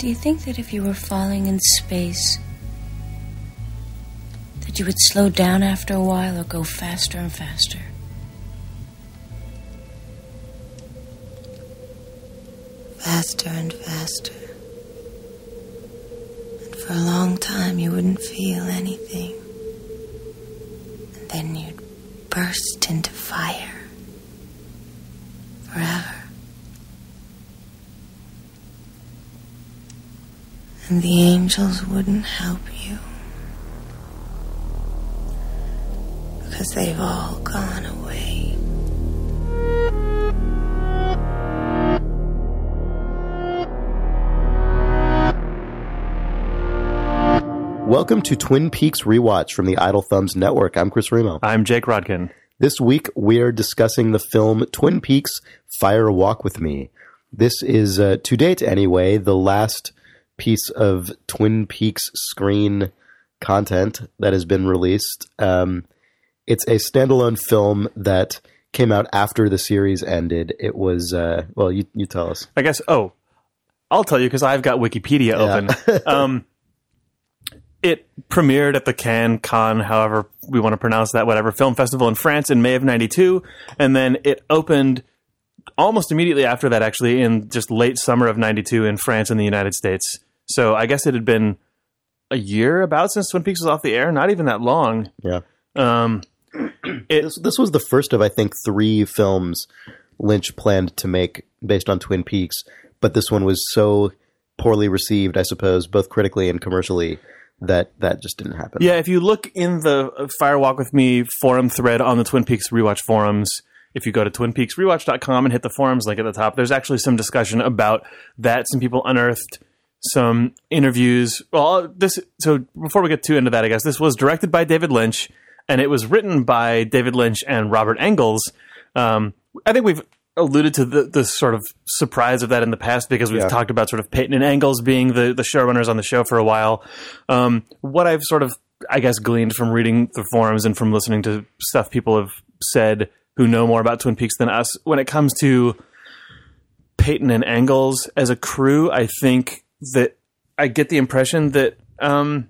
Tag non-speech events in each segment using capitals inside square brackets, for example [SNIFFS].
Do you think that if you were falling in space, that you would slow down after a while or go faster and faster? Faster and faster. And for a long time, you wouldn't feel anything. And then you'd burst into fire. Forever. And the angels wouldn't help you. Because they've all gone away. Welcome to Twin Peaks Rewatch from the Idle Thumbs Network. I'm Chris Remo. I'm Jake Rodkin. This week we're discussing the film Twin Peaks Fire Walk with Me. This is, uh, to date anyway, the last piece of Twin Peaks screen content that has been released. Um, it's a standalone film that came out after the series ended. It was, uh, well, you, you tell us. I guess. Oh, I'll tell you because I've got Wikipedia open. [LAUGHS] um, it premiered at the Cannes Con, however we want to pronounce that, whatever film festival in France in May of '92, and then it opened almost immediately after that, actually in just late summer of '92 in France and the United States. So I guess it had been a year about since Twin Peaks was off the air, not even that long. Yeah. Um, [CLEARS THROAT] it, This, this was the first of, I think, three films Lynch planned to make based on Twin Peaks, but this one was so poorly received, I suppose, both critically and commercially, that that just didn't happen. Yeah, if you look in the Fire Walk with Me forum thread on the Twin Peaks Rewatch forums, if you go to twinpeaksrewatch.com and hit the forums link at the top, there's actually some discussion about that. Some people unearthed some interviews. Well, this so before we get too into that, I guess this was directed by David Lynch and it was written by David Lynch and Robert Engels. Um, I think we've alluded to the, the sort of surprise of that in the past because we've Yeah. talked about sort of Peyton and Engels being the, the showrunners on the show for a while. Um, what I've sort of, I guess, gleaned from reading the forums and from listening to stuff people have said who know more about Twin Peaks than us, when it comes to Peyton and Engels as a crew, I think that I get the impression that um,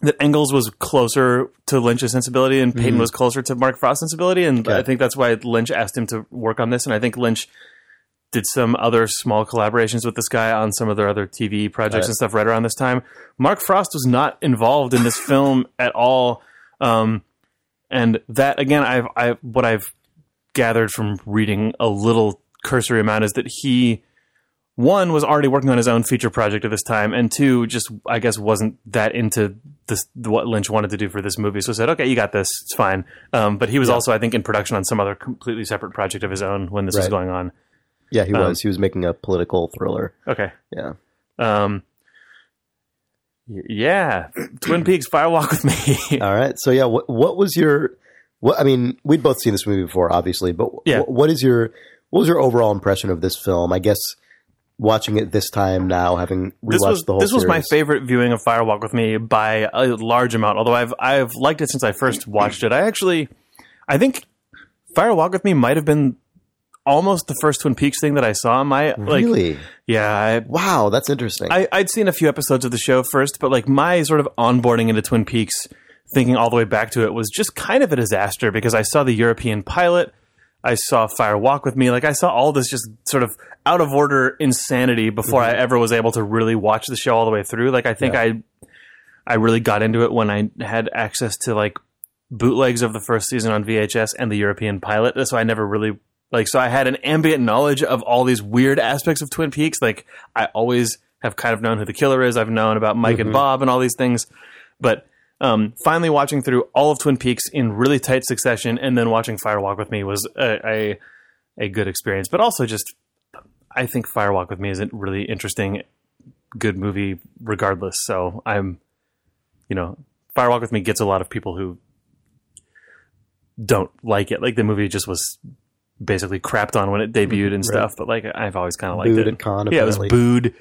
that Engels was closer to Lynch's sensibility and Peyton was closer to Mark Frost's sensibility, and I think that's why Lynch asked him to work on this. And I think Lynch did some other small collaborations with this guy on some of their other TV projects and stuff right around this time. Mark Frost was not involved in this [LAUGHS] film at all, um, and that again, I've I what I've gathered from reading a little cursory amount is that he one was already working on his own feature project at this time, and two just I guess wasn't that into this what Lynch wanted to do for this movie. So said, okay, you got this, it's fine. Um, but he was also I think in production on some other completely separate project of his own when this was going on. yeah, he Um, was. He was making a political thriller. Okay. Yeah, Um, yeah, Twin Peaks Fire Walk with Me. [LAUGHS] all right. So yeah, what what was your? What I mean, we'd both seen this movie before, obviously, but Yeah. wh- what is your what was your overall impression of this film? I guess watching it this time now, having rewatched this was the whole thing. this was my favorite viewing of Fire Walk with Me by a large amount. Although I've I've liked it since I first watched it. I actually I think Fire Walk with Me might have been almost the first Twin Peaks thing that I saw. My like Really? yeah. I, Wow, that's interesting. I, I'd seen a few episodes of the show first, but like my sort of onboarding into Twin Peaks, thinking all the way back to it, was just kind of a disaster because I saw the European pilot, I saw Fire Walk with Me, like I saw all this just sort of out of order insanity before I mm-hmm. ever was able to really watch the show all the way through. Like I think I, I really got into it when I had access to like bootlegs of the first season on VHS and the European pilot. So I never really like so I had an ambient knowledge of all these weird aspects of Twin Peaks. Like I always have kind of known who the killer is. I've known about Mike and mm-hmm. Bob and all these things. But um, finally watching through all of Twin Peaks in really tight succession and then watching Firewalk with Me was a, a a good experience. But also just I think Firewalk with Me is a really interesting, good movie regardless. So I'm you know, Firewalk with Me gets a lot of people who don't like it. Like the movie just was basically crapped on when it debuted and stuff. But like I've always kind of liked Booed it. at Cannes, yeah, it was booed.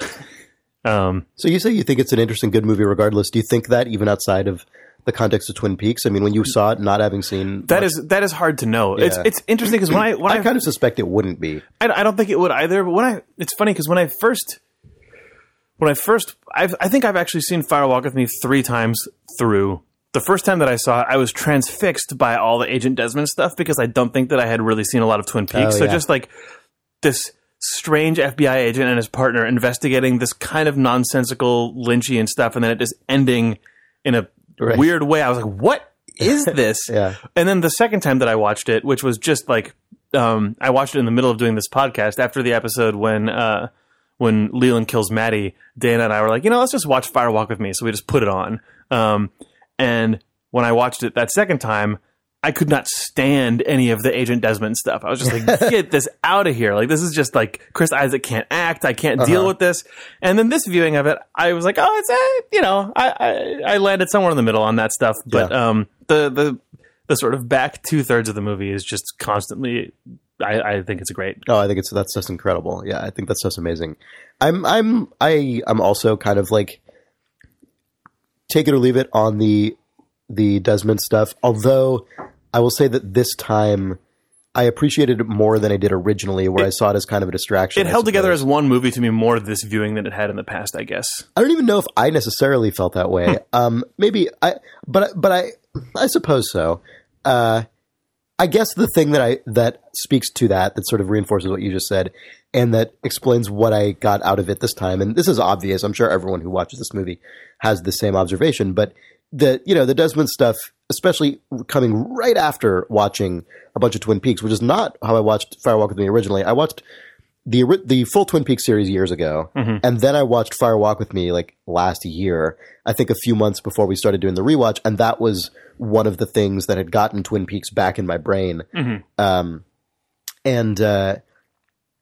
[LAUGHS] um, So you say you think it's an interesting, good movie, regardless. Do you think that even outside of the context of Twin Peaks? I mean, when you saw it, not having seen that much- is that is hard to know. It's Yeah. it's interesting because when I when I I, kind of suspect it wouldn't be. I I don't think it would either. But when I it's funny because when I first when I first, I've, I think I've actually seen Fire Walk with Me three times through. The first time that I saw it, I was transfixed by all the Agent Desmond stuff because I don't think that I had really seen a lot of Twin Peaks. Oh, so just like this strange FBI agent and his partner investigating this kind of nonsensical Lynchian stuff, and then it just ending in a Right. weird way. I was like, "What is [LAUGHS] this?" Yeah. And then the second time that I watched it, which was just like um, I watched it in the middle of doing this podcast after the episode when uh, when Leland kills Maddie. Dana and I were like, you know, let's just watch Firewalk with Me. So we just put it on. Um, and when I watched it that second time, I could not stand any of the Agent Desmond stuff. I was just like, [LAUGHS] get this out of here. Like, this is just like Chris Isaak can't act. I can't deal with this. And then this viewing of it, I was like, oh, it's, uh, you know, I, I, I landed somewhere in the middle on that stuff. But Yeah. um, the, the, the sort of back two thirds of the movie is just constantly, I, I think it's great. Oh, I think it's that's just incredible. Yeah, I think that's just amazing. I'm I'm I I'm also kind of like take it or leave it on the the Desmond stuff. Although I will say that this time I appreciated it more than I did originally, where I saw it as kind of a distraction. It I held together as one movie to me more this viewing than it had in the past, I guess. I don't even know if I necessarily felt that way. um, maybe I, but but I I suppose so. Uh, I guess the thing that I that speaks to that that sort of reinforces what you just said, and that explains what I got out of it this time. And this is obvious. I'm sure everyone who watches this movie has the same observation. But the you know the Desmond stuff, especially coming right after watching a bunch of Twin Peaks, which is not how I watched Firewalk with Me originally. I watched the the full Twin Peaks series years ago, and then I watched Fire Walk with Me like last year. I think a few months before we started doing the rewatch, and that was one of the things that had gotten Twin Peaks back in my brain. Um, and uh,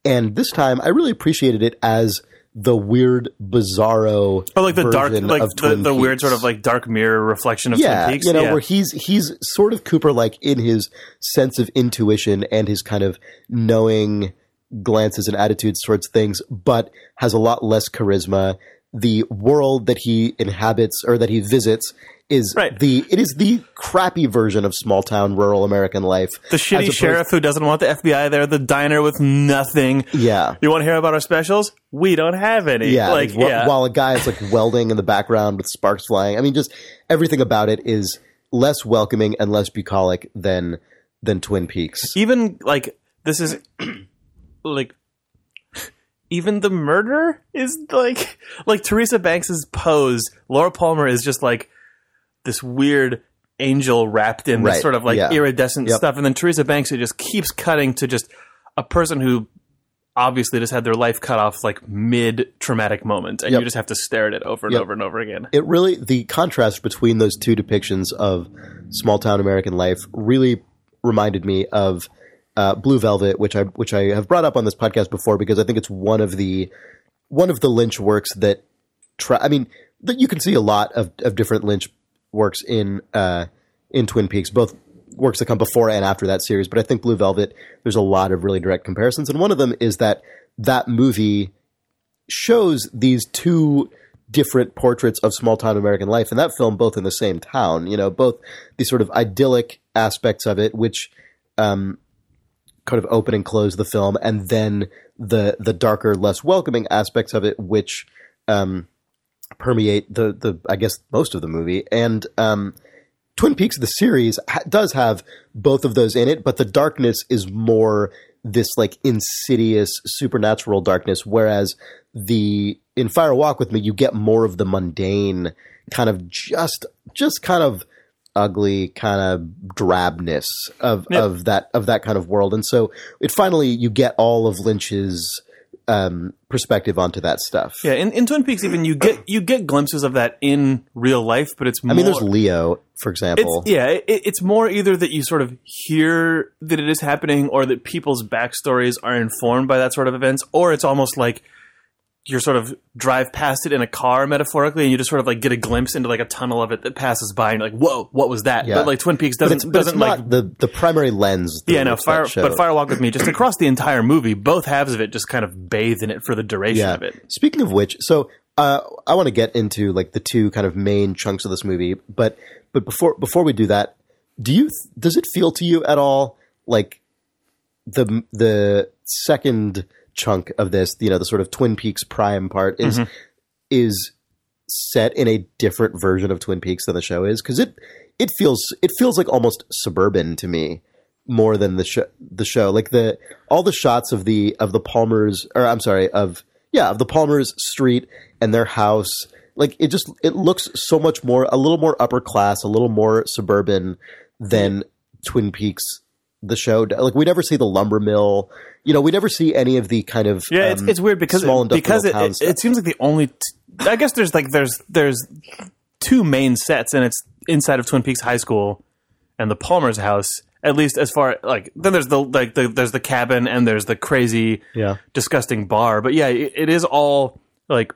and this time, I really appreciated it as the weird, bizarro, Oh, like the dark, like the, the weird sort of like dark mirror reflection of yeah, Twin Peaks. you know, yeah. where he's he's sort of Cooper like in his sense of intuition and his kind of knowing glances and attitudes towards things, but has a lot less charisma. The world that he inhabits or that he visits is Right. the it is the crappy version of small town rural American life. the shitty sheriff who doesn't want the FBI there, the diner with nothing. Yeah. You want to hear about our specials? We don't have any. Yeah, like yeah. while a guy is like welding in the background with sparks flying. I mean, just everything about it is less welcoming and less bucolic than than Twin Peaks. even like this is [CLEARS THROAT] like even the murder is like like Teresa Banks's pose. Laura Palmer is just like this weird angel wrapped in this sort of like yeah. iridescent Yep. stuff, and then Teresa Banks it just keeps cutting to just a person who obviously just had their life cut off like mid traumatic moment, and Yep. you just have to stare at it over and Yep. over and over again. it really the contrast between those two depictions of small town American life really reminded me of uh, Blue Velvet, which I which I have brought up on this podcast before because I think it's one of the one of the Lynch works that try. I mean, that you can see a lot of, of different Lynch works in uh, in Twin Peaks, both works that come before and after that series. But I think Blue Velvet, there's a lot of really direct comparisons, and one of them is that that movie shows these two different portraits of small town American life in that film, both in the same town. You know, both these sort of idyllic aspects of it, which um, kind of open and close the film, and then the the darker, less welcoming aspects of it, which um, permeate the the I guess most of the movie. And um, Twin Peaks, the series, ha- does have both of those in it, but the darkness is more this like insidious supernatural darkness, whereas the in Fire Walk with Me, you get more of the mundane kind of just just kind of ugly kind of drabness of Yep. of that of that kind of world, and so it finally you get all of Lynch's um, perspective onto that stuff. Yeah, in, in Twin Peaks, even you get you get glimpses of that in real life, but it's more. I mean, there's Leo, for It's, example. yeah, it, it's more either that you sort of hear that it is happening, or that people's backstories are informed by that sort of events, or it's almost like you sort of drive past it in a car metaphorically, and you just sort of like get a glimpse into like a tunnel of it that passes by, and you're like, "Whoa, what was that?" Yeah. But like Twin Peaks doesn't doesn't like not the the primary lens. yeah, no, fire, but Fire Walk with Me, just across the entire movie, both halves of it just kind of bathe in it for the duration yeah. of it. Speaking of which, so uh, I want to get into like the two kind of main chunks of this movie, but but before before we do that, do you does it feel to you at all like the the second chunk of this, you know, the sort of Twin Peaks prime part is Mm-hmm. is set in a different version of Twin Peaks than the show is because it it feels it feels like almost suburban to me more than the show the show like the all the shots of the of the Palmers or I'm sorry of yeah of the Palmers street and their house like it just it looks so much more a little more upper class a little more suburban than Twin Peaks the show like we never see the lumber mill you know we never see any of the kind of Yeah, it's, um, it's weird because small it, because it, it, it seems like the only. T- I guess there's like there's there's two main sets, and it's inside of Twin Peaks High School and the Palmer's house. At least as far like then there's the like the, there's the cabin and there's the crazy yeah disgusting bar. But yeah, it, it is all like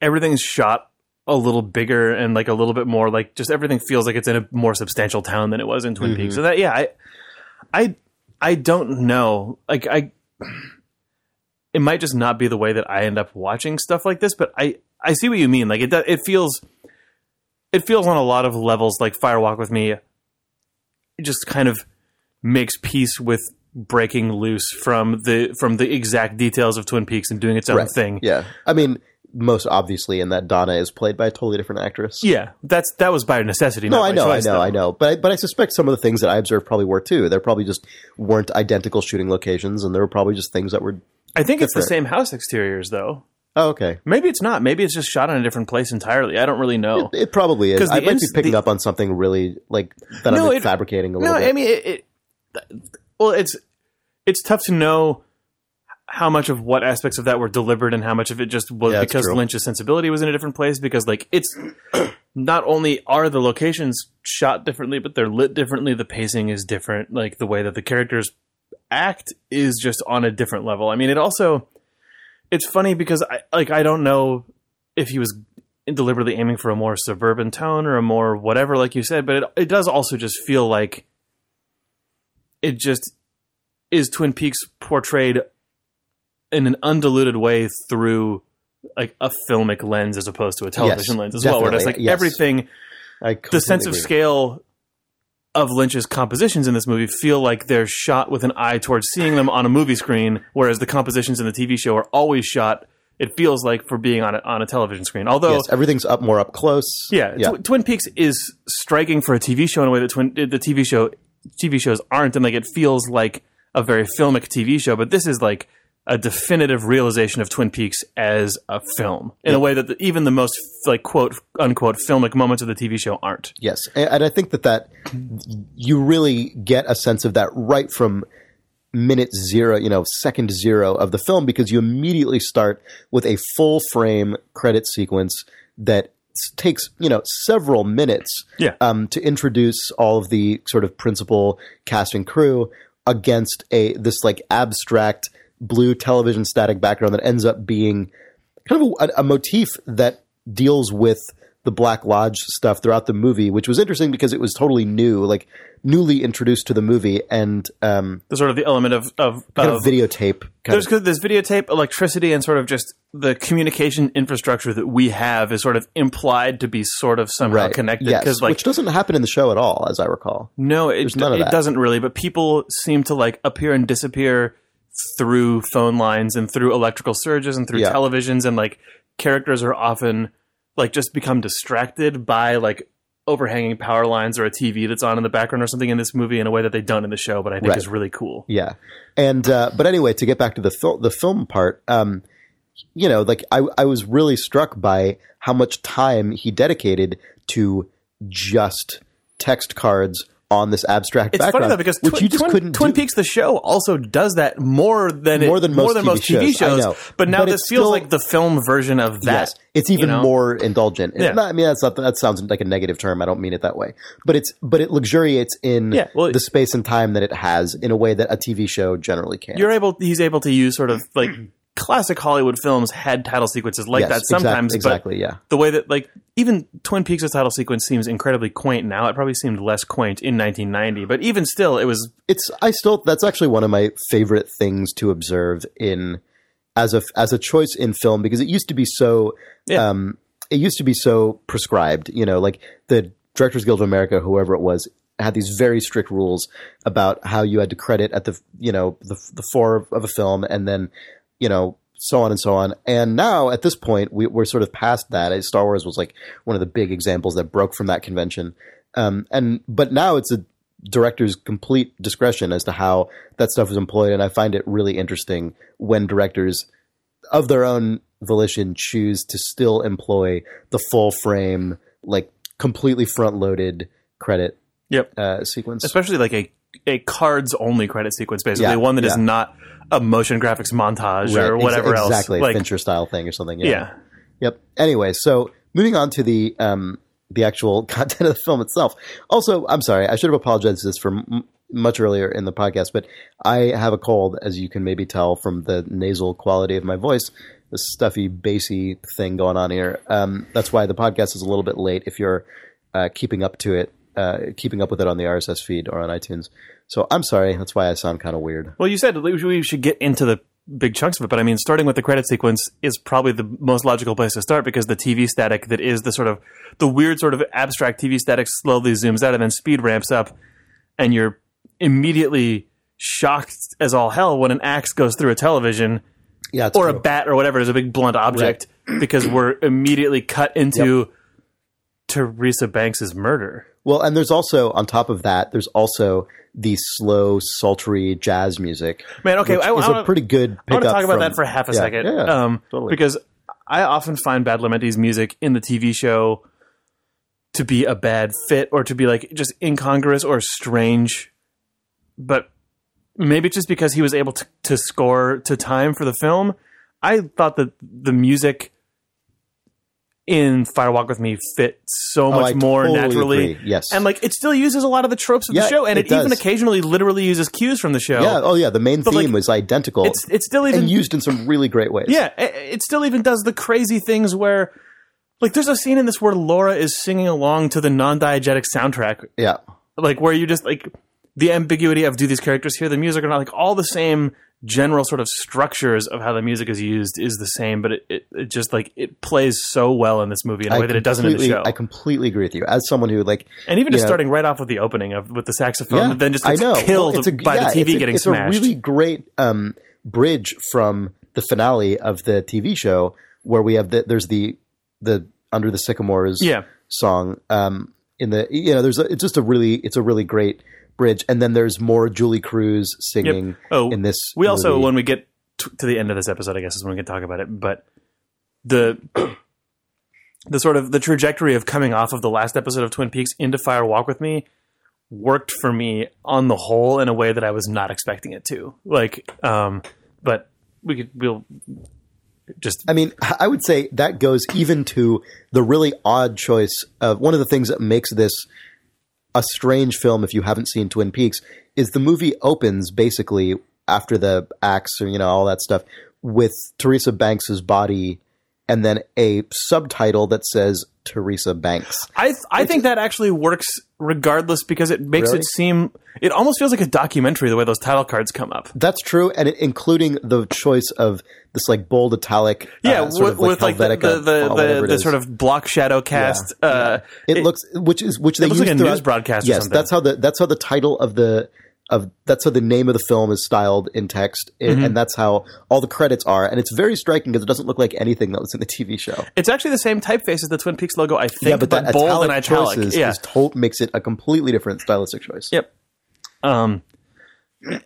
everything's shot a little bigger and like a little bit more like just everything feels like it's in a more substantial town than it was in Twin Peaks. Mm-hmm. So that yeah, I I I don't know. Like I it might just not be the way that I end up watching stuff like this, but I I see what you mean. Like it it feels it feels on a lot of levels like Firewalk with Me just kind of makes peace with breaking loose from the from the exact details of Twin Peaks and doing its own Right. thing. Yeah, I mean, most obviously in that Donna is played by a totally different actress. Yeah, that's that was by necessity. No, I know, I know, though. I know, but I, but I suspect some of the things that I observed probably were too. There probably just weren't identical shooting locations, and there were probably just things that were. I think it's the same house exteriors though. Oh, okay, Maybe it's not. Maybe it's just shot in a different place entirely. I don't really know. it probably is. I might ins- be picking the- up on something really like that. No, I'm it- fabricating a No, little bit. No, I mean it, it. Well, it's it's tough to know how much of what aspects of that were deliberate and how much of it just was Yeah, because. Lynch's sensibility was in a different place. Because like it's [CLEARS THROAT] not only are the locations shot differently, but they're lit differently. The pacing is different. Like the way that the characters act is just on a different level. I mean, it also it's funny because I like I don't know if he was deliberately aiming for a more suburban tone or a more whatever, like you said, but it it does also just feel like it just is Twin Peaks portrayed in an undiluted way through like a filmic lens as opposed to a television Yes, lens as well. Where it's like yes. everything I the sense of agree. scale of Lynch's compositions in this movie feel like they're shot with an eye towards seeing them on a movie screen, whereas the compositions in the TV show are always shot. It feels like for being on a, on a television screen. Although, Yes, everything's up more up close. yeah, yeah. Tw- Twin Peaks is striking for a TV show in a way that Twin the TV show TV shows aren't, and like it feels like a very filmic TV show. But this is like a definitive realization of Twin Peaks as a film in a way that the, even the most like quote unquote filmic moments of the TV show aren't. Yes, and, and I think that that you really get a sense of that right from minute zero, you know, second zero of the film because you immediately start with a full frame credit sequence that takes you know several minutes Yeah. um, to introduce all of the sort of principal cast and crew against a this like abstract blue television static background that ends up being kind of a, a motif that deals with the Black Lodge stuff throughout the movie, which was interesting because it was totally new, like newly introduced to the movie, and um, the sort of the element of of, kind of of videotape. Kind there's of, there's videotape, electricity, and sort of just the communication infrastructure that we have is sort of implied to be sort of somehow right, connected. yes, like which doesn't happen in the show at all, as I recall. no, it, of it doesn't really. But people seem to like appear and disappear through phone lines and through electrical surges and through Yeah. televisions, and like characters are often like just become distracted by like overhanging power lines or a TV that's on in the background or something in this movie in a way that they don't in the show, but I think Right. is really cool. Yeah, and uh, but anyway, to get back to the fil- the film part, um, you know, like I I was really struck by how much time he dedicated to just text cards on this abstract It's background, funny though because which Twin, you just Twin, couldn't Twin do. Peaks the show also does that more than More it, than more most than TV most TV shows, I shows. know. But now But this feels still- like the film version of that. Yes, it's even you know? more indulgent. Yeah. Not- I mean, that's not, that sounds like a negative term. I don't mean it that way. But it's but it luxuriates in Yeah, well, the space and time that it has in a way that a TV show generally can. You're able. He's able to use sort of like classic Hollywood films had title sequences like Yes, that sometimes. exactly, But yeah. the way that like even Twin Peaks' title sequence seems incredibly quaint now. It probably seemed less quaint in 1990, but even still, it was it's I still that's actually one of my favorite things to observe in as a as a choice in film because it used to be so Yeah. um it used to be so prescribed you know like the Directors Guild of America whoever it was had these very strict rules about how you had to credit at the you know the the fore of a film and then you know so on and so on. And now at this point, we, we're sort of past that. Star Wars was like one of the big examples that broke from that convention. Um, and but now it's a director's complete discretion as to how that stuff is employed, and I find it really interesting when directors of their own volition choose to still employ the full frame, like completely front loaded credit Yep. uh, sequence. Especially like a a cards only credit sequence, basically Yeah, one that is yeah. not a motion graphics montage or whatever ex- else. exactly, Like, Fincher style thing or something. yeah. Yep. Anyway, so moving on to the um, the actual [LAUGHS] content of the film itself. Also, I'm sorry, I should have apologized for this from m- much earlier in the podcast, but I have a cold, as you can maybe tell from the nasal quality of my voice. This stuffy, bassy thing going on here. Um, that's why the podcast is a little bit late. If you're uh, keeping up to it, uh, keeping up with it on the RSS feed or on iTunes. So I'm sorry. That's why I sound kind of weird. Well, you said we should get into the big chunks of it, but I mean, starting with the credit sequence is probably the most logical place to start because the TV static that is the sort of the weird sort of abstract TV static slowly zooms out and then speed ramps up, and you're immediately shocked as all hell when an axe goes through a television Yeah, or a bat or whatever is a big blunt object because we're immediately cut into Teresa Banks's murder. Well, and there's also on top of that, there's also the slow, sultry jazz music. Man, okay, which I- I is wanna- a pretty good I want to talk about from- that for half a Yeah, second, Yeah, yeah, um, totally. because I often find Bad Badalamenti's music in the TV show to be a bad fit or to be like just incongruous or strange. But maybe just because he was able to, to score to time for the film. I thought that the music in Firewalk with Me fit so Oh, much I more totally naturally. agree. Yes. and like it still uses a lot of the tropes of Yeah, the show, and it it, even occasionally literally uses cues from the show. yeah, oh yeah, the main But, theme like, was identical. it's it's still even used in some really great ways. yeah, it, it still even does the crazy things where, like, there's a scene in this where Laura is singing along to the non-diegetic soundtrack, yeah, like where you just like the ambiguity of do these characters hear the music or not? Like all the same general sort of structures of how the music is used is the same, but it, it, it just like it plays so well in this movie in a way that it doesn't in the show. I completely agree with you. As someone who like, and even just know, starting right off with the opening of with the saxophone, yeah, then just I gets know. killed Well, it's a- by yeah, the TV it's a, getting it's smashed. a really great um, bridge from the finale of the TV show where we have the there's the the under the sycamores Yeah. song um, in the you know there's a, it's just a really it's a really great bridge and then there's more Julee Cruise singing Yep. Oh, in this We also, movie. when we get t- to the end of this episode, I guess is when we can talk about it. But the [CLEARS THROAT] the sort of the trajectory of coming off of the last episode of Twin Peaks into Fire Walk with Me worked for me on the whole in a way that I was not expecting it to. Like, um, but we could we'll just I mean, I would say that goes even to the really odd choice of one of the things that makes this a strange film if you haven't seen Twin Peaks is the movie opens basically after the axe or you know all that stuff with Teresa Banks's body and then a subtitle that says Teresa Banks. I I think that actually works regardless because it makes Really? it seem it almost feels like a documentary the way those title cards come up. That's true, and it, including the choice of this like bold italic, Yeah, uh, with, like with like the the the, the, the sort of block shadow cast. Yeah, Uh, it, looks which is which they looks use like a news broadcast or Yes, something. that's how the that's how the title of the of that's how the name of the film is styled in text, and- Mm-hmm. and that's how all the credits are. And it's very striking because it doesn't look like anything that was in the TV show. It's actually the same typeface as the Twin Peaks logo, I think, yeah, but that bold and italic. choice is, yeah. is to- makes it a completely different stylistic choice. Yep. Um, [CLEARS THROAT]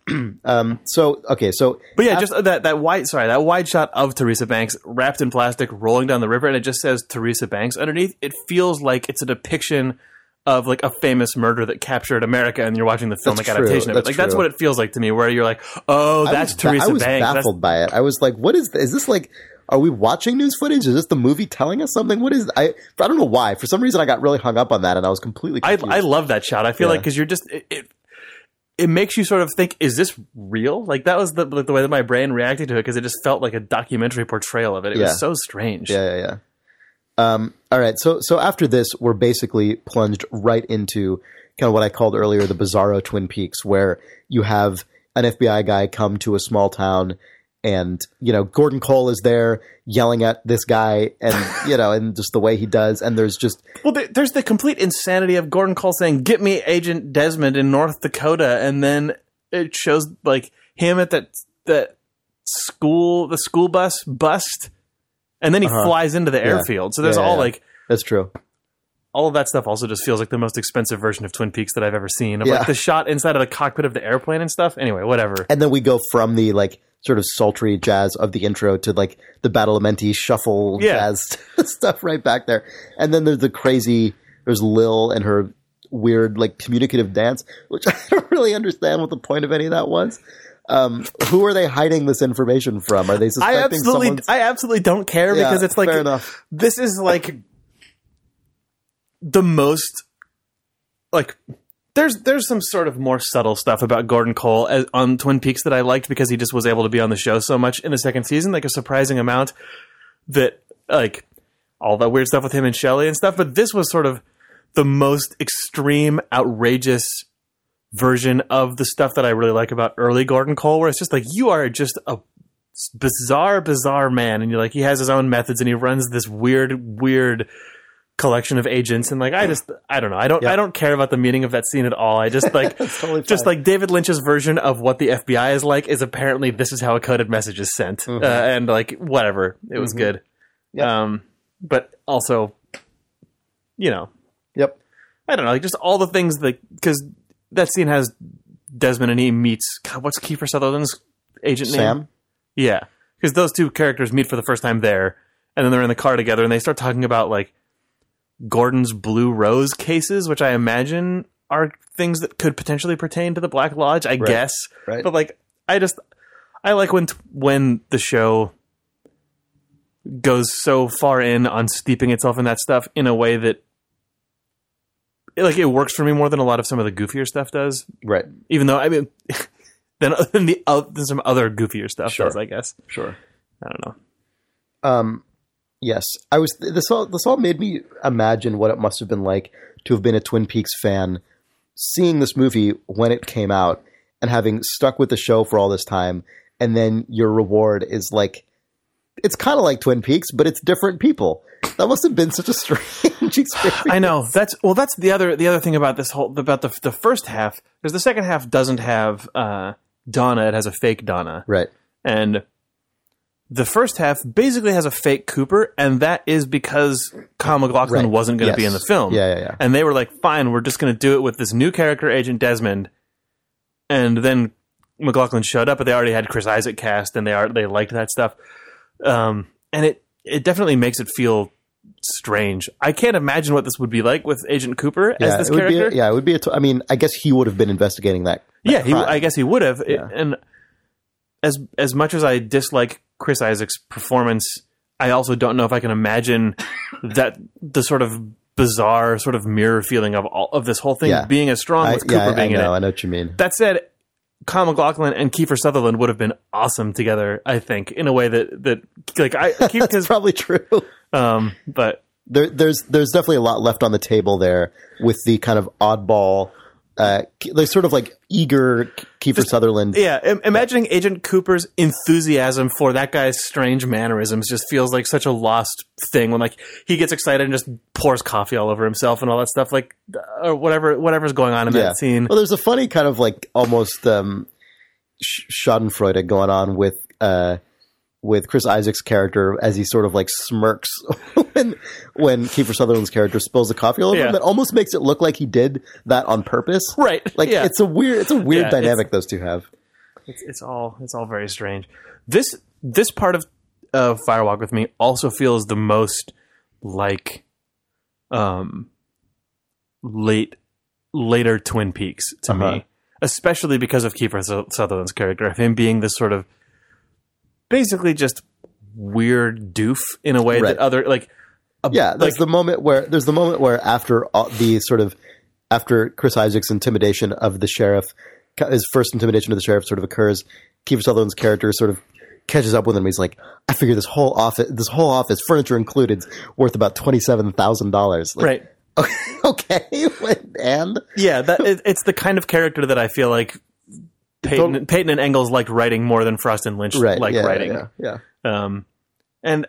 So okay, so but yeah, just that that wide sorry that wide shot of Teresa Banks wrapped in plastic rolling down the river, and it just says Teresa Banks underneath. It feels like it's a depiction of like a famous murder that captured America, and you're watching the filmic That's adaptation of it. That's Like that's true. what it feels like to me, where you're like, oh, I that's was, ba- Teresa I was Banks. That's- baffled by it. I was like, "What is? This? Is this like? Are we watching news footage? Is this the movie telling us something? What is? I I don't know why. For some reason, I got really hung up on that, and I was completely. I, I love that shot. I feel Yeah. like because you're just it, it it makes you sort of think, is this real? Like that was the the way that my brain reacted to it because it just felt like a documentary portrayal of it. It Yeah. was so strange. Yeah, yeah, yeah. Um, all right. So, so after this, we're basically plunged right into kind of what I called earlier the bizarro Twin Peaks, where you have an FBI guy come to a small town, and you know Gordon Cole is there yelling at this guy, and [LAUGHS] you know, and just the way he does, and there's just Well, there's the complete insanity of Gordon Cole saying, "Get me Agent Desmond in North Dakota," and then it shows like him at that that school the school bus bust, and then he Uh-huh. flies into the Yeah. airfield. So there's Yeah, all like That's true. all of that stuff. Also, just feels like the most expensive version of Twin Peaks that I've ever seen. Of like the shot inside of the cockpit of the airplane and stuff. Anyway, whatever. And then we go from the like sort of sultry jazz of the intro to like the Badalamenti shuffle Yeah. jazz [LAUGHS] stuff right back there. And then there's the crazy there's Lil and her weird like communicative dance, which [LAUGHS] I don't really understand what the point of any of that was. Um, who are they hiding this information from? Are they suspecting I absolutely, I absolutely don't care Yeah, because it's like this is like the most like there's there's some sort of more subtle stuff about Gordon Cole as, on Twin Peaks that I liked because he just was able to be on the show so much in the second season, like a surprising amount that like all that weird stuff with him and Shelley and stuff. But this was sort of the most extreme, outrageous version of the stuff that I really like about early Gordon Cole, where it's just like you are just a bizarre, bizarre man, and you're like he has his own methods and he runs this weird, weird collection of agents and like I just I don't know I don't Yeah. I don't care about the meaning of that scene at all I just like [LAUGHS] totally just like David Lynch's version of what the FBI is like is apparently this is how a coded message is sent uh, and like whatever it was good Mm-hmm. Yep. um but also you know Yep. I don't know, like just all the things that because that scene has Desmond and he meets God, what's Kiefer Sutherland's agent name? Sam? Yeah, because those two characters meet for the first time there, and then they're in the car together, and they start talking about like Gordon's Blue Rose cases, which I imagine are things that could potentially pertain to the Black Lodge. I guess, Right. but like I just I like when when the show goes so far in on steeping itself in that stuff in a way that like it works for me more than a lot of some of the goofier stuff does. Right. Even though I mean, [LAUGHS] than, than the uh, than some other goofier stuff Sure. does, I guess. Sure. I don't know. Um, yes, I was. This all this all made me imagine what it must have been like to have been a Twin Peaks fan, seeing this movie when it came out, and having stuck with the show for all this time, and then your reward is like, it's kind of like Twin Peaks, but it's different people. That must have been such a strange [LAUGHS] experience. I know that's well. That's the other the other thing about this whole about the the first half because the second half doesn't have uh, Donna. It has a fake Donna, Right. and the first half basically has a fake Cooper, and that is because Kyle MacLachlan Right. wasn't going to be in the film. Yeah, yeah, yeah. And they were like, "Fine, we're just going to do it with this new character, Agent Desmond." And then MacLachlan showed up, but they already had Chris Isaak cast, and they are they liked that stuff. Um, and it it definitely makes it feel strange. I can't imagine what this would be like with Agent Cooper as this it would character. be. Yeah, it would be. A I mean, I guess he would have been investigating that. that Yeah, he. I guess he would have. Yeah. and as as much as I dislike Chris Isaak's performance, I also don't know if I can imagine [LAUGHS] that the sort of bizarre sort of mirror feeling of all of this whole thing Yeah. being as strong I, with Cooper yeah, I, I being know. in I know what you mean. That said, Kyle MacLachlan and Kiefer Sutherland would have been awesome together. I think in a way that that like I [LAUGHS] That's probably true. Um but there, there's there's definitely a lot left on the table there with the kind of oddball, uh, like sort of like eager Kiefer Sutherland. Yeah, im- imagining Agent Cooper's enthusiasm for that guy's strange mannerisms just feels like such a lost thing when like he gets excited and just pours coffee all over himself and all that stuff like uh, or whatever whatever's going on in yeah. that scene. Well, there's a funny kind of like almost um, sh- Schadenfreude going on with uh, with Chris Isaak's character as he sort of like smirks [LAUGHS] when when Kiefer Sutherland's character spills the coffee all over Yeah. him. It almost makes it look like he did that on purpose. Right. [LAUGHS] Like yeah. it's a weird it's a weird Yeah, it's- dynamic those two have. it's it's all it's all very strange. This this part of of Firewalk with Me also feels the most like um late later Twin Peaks to Uh-huh. me, especially because of Kiefer Sutherland's character of him being this sort of basically just weird doof in a way Right. that other like a, Yeah, there's like the moment where there's the moment where after all, the sort of after Chris Isaak's intimidation of the sheriff, his first intimidation of the sheriff sort of occurs. Kiefer Sutherland's character sort of catches up with him. He's like, "I figure this whole office, this whole office, furniture included, is worth about twenty seven thousand dollars." right. [LAUGHS] Okay, [LAUGHS] and Yeah, that it, it's the kind of character that I feel like Peyton, Tot- Peyton and Engels liked writing more than Frost and Lynch right, liked yeah, writing. yeah, yeah. Um, and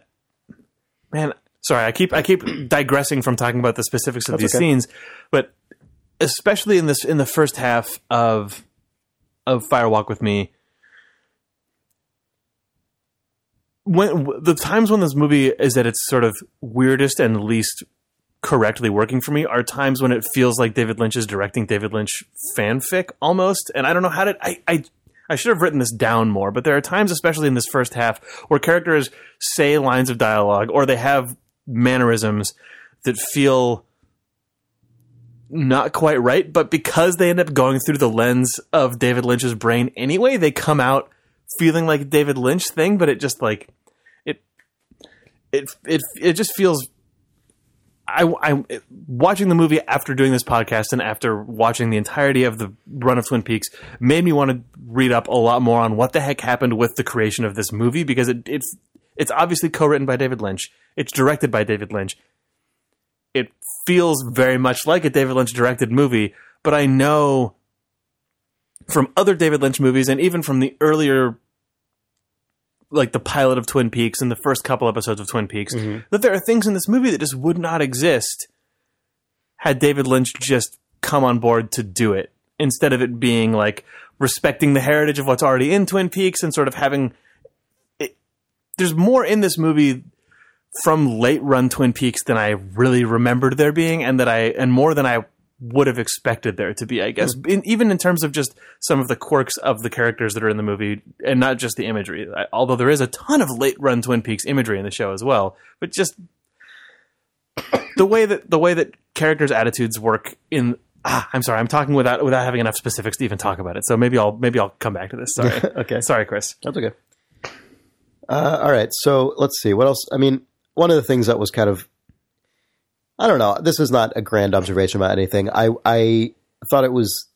man, sorry, I keep I keep [CLEARS THROAT] digressing from talking about the specifics of That's these okay. scenes, but especially in this in the first half of of Firewalk with Me, when w- the times when this movie is at its sort of weirdest and least correctly working for me are times when it feels like David Lynch is directing David Lynch fanfic almost, and I don't know how to. I, I I should have written this down more, but there are times, especially in this first half, where characters say lines of dialogue or they have mannerisms that feel not quite right, but because they end up going through the lens of David Lynch's brain anyway, they come out feeling like David Lynch thing, but it just like it it it it just feels I, I watching the movie after doing this podcast and after watching the entirety of the run of Twin Peaks made me want to read up a lot more on what the heck happened with the creation of this movie because it, it's it's obviously co-written by David Lynch. It's directed by David Lynch. It feels very much like a David Lynch directed movie, but I know from other David Lynch movies and even from the earlier like the pilot of Twin Peaks and the first couple episodes of Twin Peaks mm-hmm. that there are things in this movie that just would not exist had David Lynch just come on board to do it instead of it being like respecting the heritage of what's already in Twin Peaks and sort of having it, there's more in this movie from late run Twin Peaks than I really remembered there being and that I and more than I would have expected there to be, I guess. In, even in terms of just some of the quirks of the characters that are in the movie and not just the imagery. I, although there is a ton of late run Twin Peaks imagery in the show as well, but just [COUGHS] the way that the way that characters' attitudes work in ah, I'm sorry, I'm talking without without having enough specifics to even talk about it. So maybe I'll maybe I'll come back to this. Sorry. [LAUGHS] Okay. Sorry, Chris. That's okay. Uh, all right. So let's see. What else? I mean, one of the things that was kind of, I don't know. This is not a grand observation about anything. I I thought it was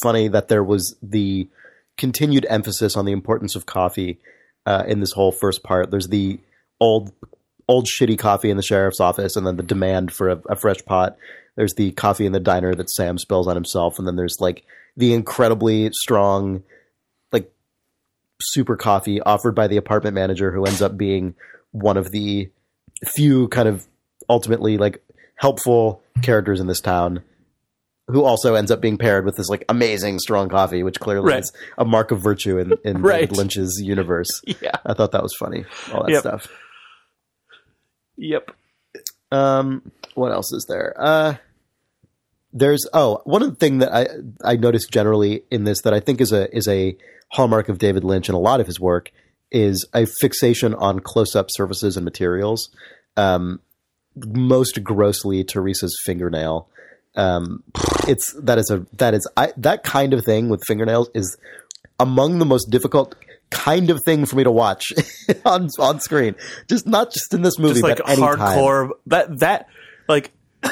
funny that there was the continued emphasis on the importance of coffee uh, in this whole first part. There's the old old shitty coffee in the sheriff's office, and then the demand for a, a fresh pot. There's the coffee in the diner that Sam spills on himself, and then there's like the incredibly strong like super coffee offered by the apartment manager who ends up being one of the few kind of ultimately like helpful characters in this town who also ends up being paired with this like amazing strong coffee which clearly Right. is a mark of virtue in, in [LAUGHS] Right. David Lynch's universe. [LAUGHS] Yeah. I thought that was funny. All that Yep. stuff. Yep. Um, what else is there? Uh, there's oh one of the thing that I I noticed generally in this that I think is a is a hallmark of David Lynch and a lot of his work is a fixation on close up surfaces and materials. Um, most grossly, Teresa's fingernail. Um, it's that is a that is I that kind of thing with fingernails is among the most difficult kind of thing for me to watch [LAUGHS] on on screen. Just not just in this movie, just like but any time. hardcore that that like [COUGHS]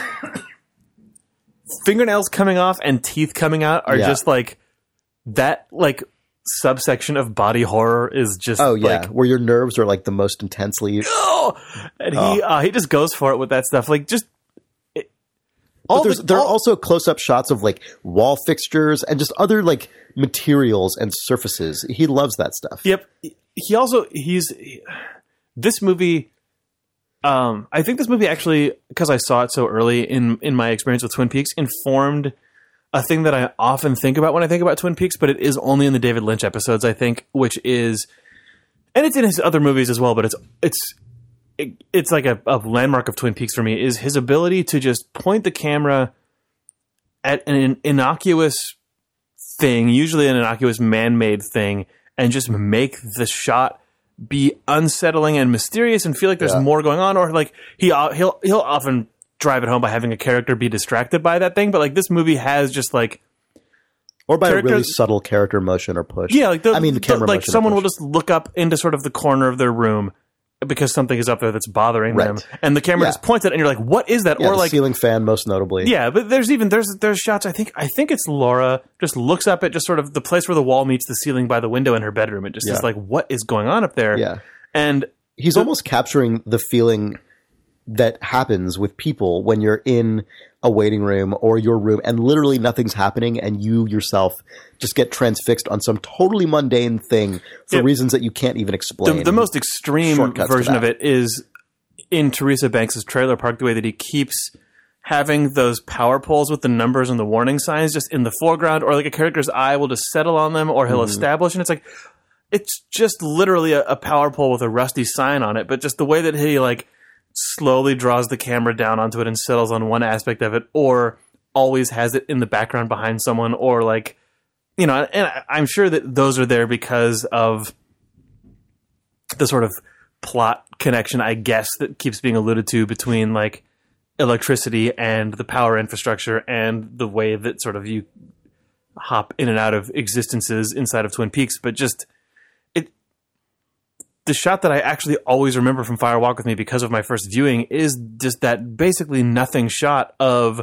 fingernails coming off and teeth coming out are Yeah. just like that like subsection of body horror is just Oh yeah, like where your nerves are like the most intensely. [GASPS] oh and he uh, he just goes for it with that stuff like just it, all there's, the- there are also close-up shots of like wall fixtures and just other like materials and surfaces. He loves that stuff. Yep. He also he's this movie. Um, I think this movie actually, because I saw it so early in in my experience with Twin Peaks, informed a thing that I often think about when I think about Twin Peaks, but it is only in the David Lynch episodes. I think, which is, and it's in his other movies as well, but it's it's it, it's like a, a landmark of Twin Peaks for me is his ability to just point the camera at an innocuous thing, usually an innocuous man-made thing, and just make the shot be unsettling and mysterious and feel like there's Yeah. more going on, or like he uh, he'll he'll often drive it home by having a character be distracted by that thing. But like this movie has just like Or by a really subtle character motion or push. yeah, like the, I mean, the- camera like someone will just look up into sort of the corner of their room because something is up there that's bothering Right. them, and the camera Yeah. just points it, and you're like, "What is that?" Yeah, or the like ceiling fan, most notably. Yeah, but there's even there's there's shots. I think I think it's Laura just looks up at just sort of the place where the wall meets the ceiling by the window in her bedroom. It just Yeah. is like, what is going on up there? Yeah. and he's almost capturing the feeling that happens with people when you're in a waiting room or your room and literally nothing's happening and you yourself just get transfixed on some totally mundane thing for reasons that you can't even explain. the, the most extreme version of it is in Teresa Banks' trailer park. The way that he keeps having those power poles with the numbers and the warning signs just in the foreground, or like a character's eye will just settle on them, or he'll Mm-hmm. establish, and it's like. it's just literally a, a power pole with a rusty sign on it, but just the way that he like slowly draws the camera down onto it and settles on one aspect of it, or always has it in the background behind someone, or like you know, and I'm sure that those are there because of the sort of plot connection, I guess, that keeps being alluded to between like electricity and the power infrastructure and the way that sort of you hop in and out of existences inside of Twin Peaks. But just the shot that I actually always remember from Fire Walk with Me because of my first viewing is just that basically nothing shot of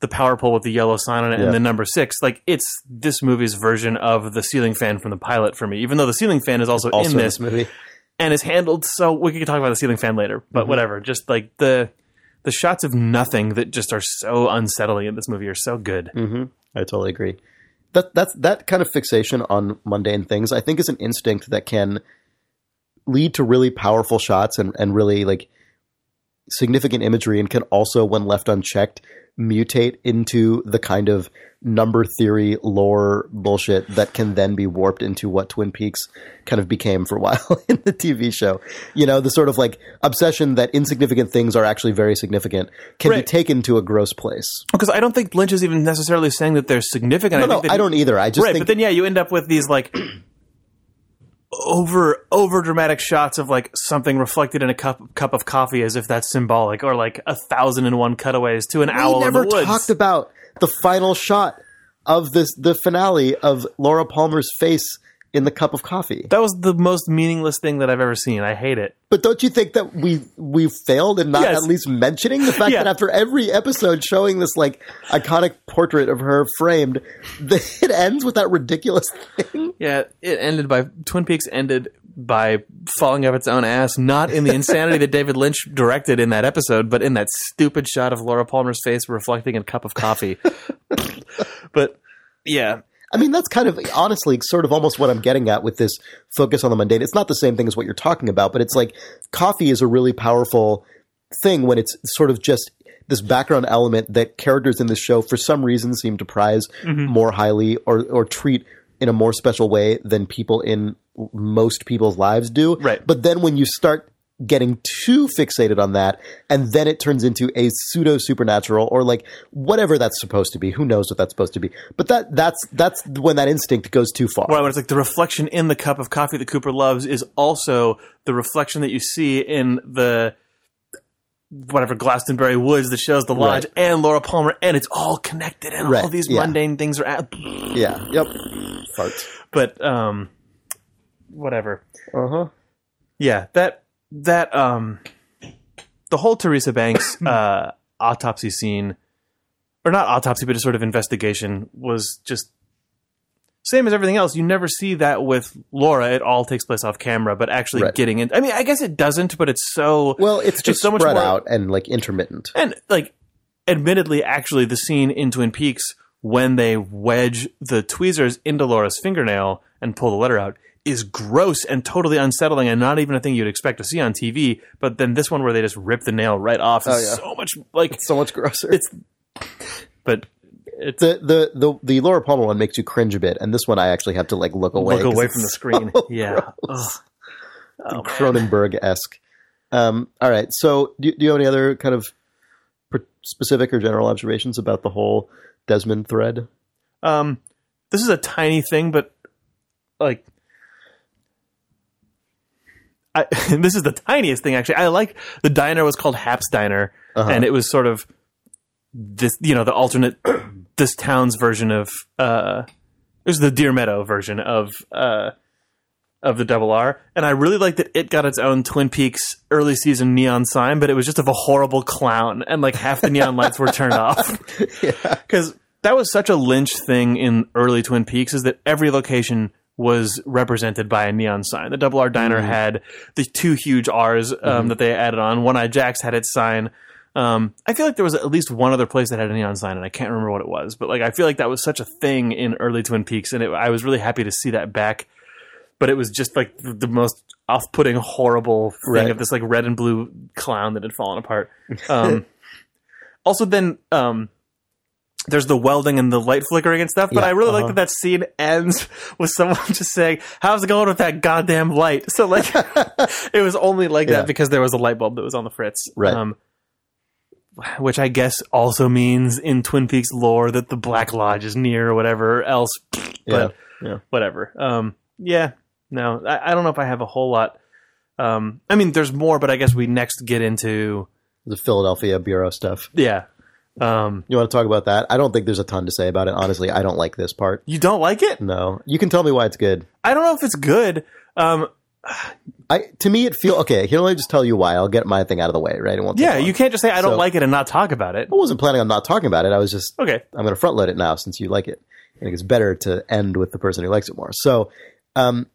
the power pole with the yellow sign on it Yeah. and the number six. Like it's this movie's version of the ceiling fan from the pilot for me, even though the ceiling fan is also, Also in in this this movie. and is handled so we can talk about the ceiling fan later but Mm-hmm. whatever just like the the shots of nothing that just are so unsettling in this movie are so good Mm. I totally agree. That that's that kind of fixation on mundane things, I think, is an instinct that can lead to really powerful shots and, and really like significant imagery, and can also, when left unchecked, mutate into the kind of number theory lore bullshit that can then be warped into what Twin Peaks kind of became for a [LAUGHS] while in the TV show. You know, the sort of like obsession that insignificant things are actually very significant can be taken to a gross place. because i don't think lynch is even necessarily saying that they're significant No, I, no, I don't either. I just right think but then yeah you end up with these like over over dramatic shots of like something reflected in a cup cup of coffee as if that's symbolic or like a thousand and one cutaways to an owl we in the woods. talked about the final shot of this the finale of Laura Palmer's face in the cup of coffee. that was the most meaningless thing that i've ever seen i hate it But don't you think that we we failed in not Yes. at least mentioning the fact Yeah. that after every episode showing this like iconic portrait of her framed, [LAUGHS] that it ends with that ridiculous thing? Yeah, it ended by Twin Peaks ended by falling off its own ass, not in the insanity that David Lynch directed in that episode, but in that stupid shot of Laura Palmer's face reflecting in a cup of coffee. [LAUGHS] but yeah, I mean, that's kind of honestly sort of almost what I'm getting at with this focus on the mundane. It's not the same thing as what you're talking about, but it's like coffee is a really powerful thing when it's sort of just this background element that characters in the show for some reason seem to prize mm-hmm. more highly or or treat in a more special way than people in most people's lives do. Right. But then when you start getting too fixated on that and then it turns into a pseudo supernatural or like whatever that's supposed to be who knows what that's supposed to be but that that's that's when that instinct goes too far right when it's like the reflection in the cup of coffee that Cooper loves is also the reflection that you see in the whatever Glastonbury Woods that shows the lodge Right. and Laura Palmer, and it's all connected, and all these yeah. mundane things are at. yeah yep farts But um, whatever. uh-huh Yeah, that that um the whole Teresa Banks [LAUGHS] uh autopsy scene or not autopsy but a sort of investigation was just same as everything else. You never see that with Laura. It all takes place off camera, but actually Right. getting in I mean, I guess it doesn't, but it's so well it's just so much spread more- out and like intermittent and like admittedly actually the scene in Twin Peaks when they wedge the tweezers into Laura's fingernail and pull the letter out is gross and totally unsettling and not even a thing you'd expect to see on TV. But then this one where they just rip the nail right off is Oh, yeah. so much like so much grosser it's but it's the, the the the Laura Palmer one makes you cringe a bit, and this one I actually have to like look away. Look away from the screen. so [LAUGHS] yeah. Oh. Cronenberg esque. Um, all right, so do, do you have any other kind of specific or general observations about the whole Desmond thread? Um, this is a tiny thing, but like, I, [LAUGHS] this is the tiniest thing actually. I like the diner was called Haps Diner, Uh-huh. and it was sort of this, you know, the alternate [CLEARS THROAT] this town's version of uh, it was the Deer Meadow version of uh of the Double R, and I really like that it got its own Twin Peaks early season neon sign, but it was just of a horrible clown, and like half the neon lights were turned off [LAUGHS] because that was such a Lynch thing in early Twin Peaks is that every location was represented by a neon sign. The Double R Diner had the two huge R's um, that they added on. One Eye Jack's had its sign. Um, I feel like there was at least one other place that had a neon sign, and I can't remember what it was. But like, I feel like that was such a thing in early Twin Peaks, and it, I was really happy to see that back. But it was just like the, the most off-putting, horrible thing Right. of this like red and blue clown that had fallen apart. Um, [LAUGHS] also, then um, there's the welding and the light flickering and stuff, but Yeah, I really like uh-huh. that that scene ends [LAUGHS] with someone just saying, "How's it going with that goddamn light?" So like, [LAUGHS] it was only like Yeah. that because there was a light bulb that was on the fritz, Right. Um, which I guess also means in Twin Peaks lore that the Black Lodge is near or whatever else. [SNIFFS] But yeah. whatever. Um, yeah, no, I, I don't know if I have a whole lot. Um, I mean, there's more, but I guess we next get into The Philadelphia bureau stuff. yeah. Um, You want to talk about that? I don't think there's a ton to say about it. Honestly, I don't like this part. you don't like it? No, you can tell me why it's good. I don't know if it's good. Um, I to me it feel okay. Here, let me just tell you why. I'll get my thing out of the way, right? It won't. yeah, you can't just say I don't So- like it and not talk about it. I wasn't planning on not talking about it. I was just Okay. I'm going to front load it now since you like it. I think it's better to end with the person who likes it more. So, um,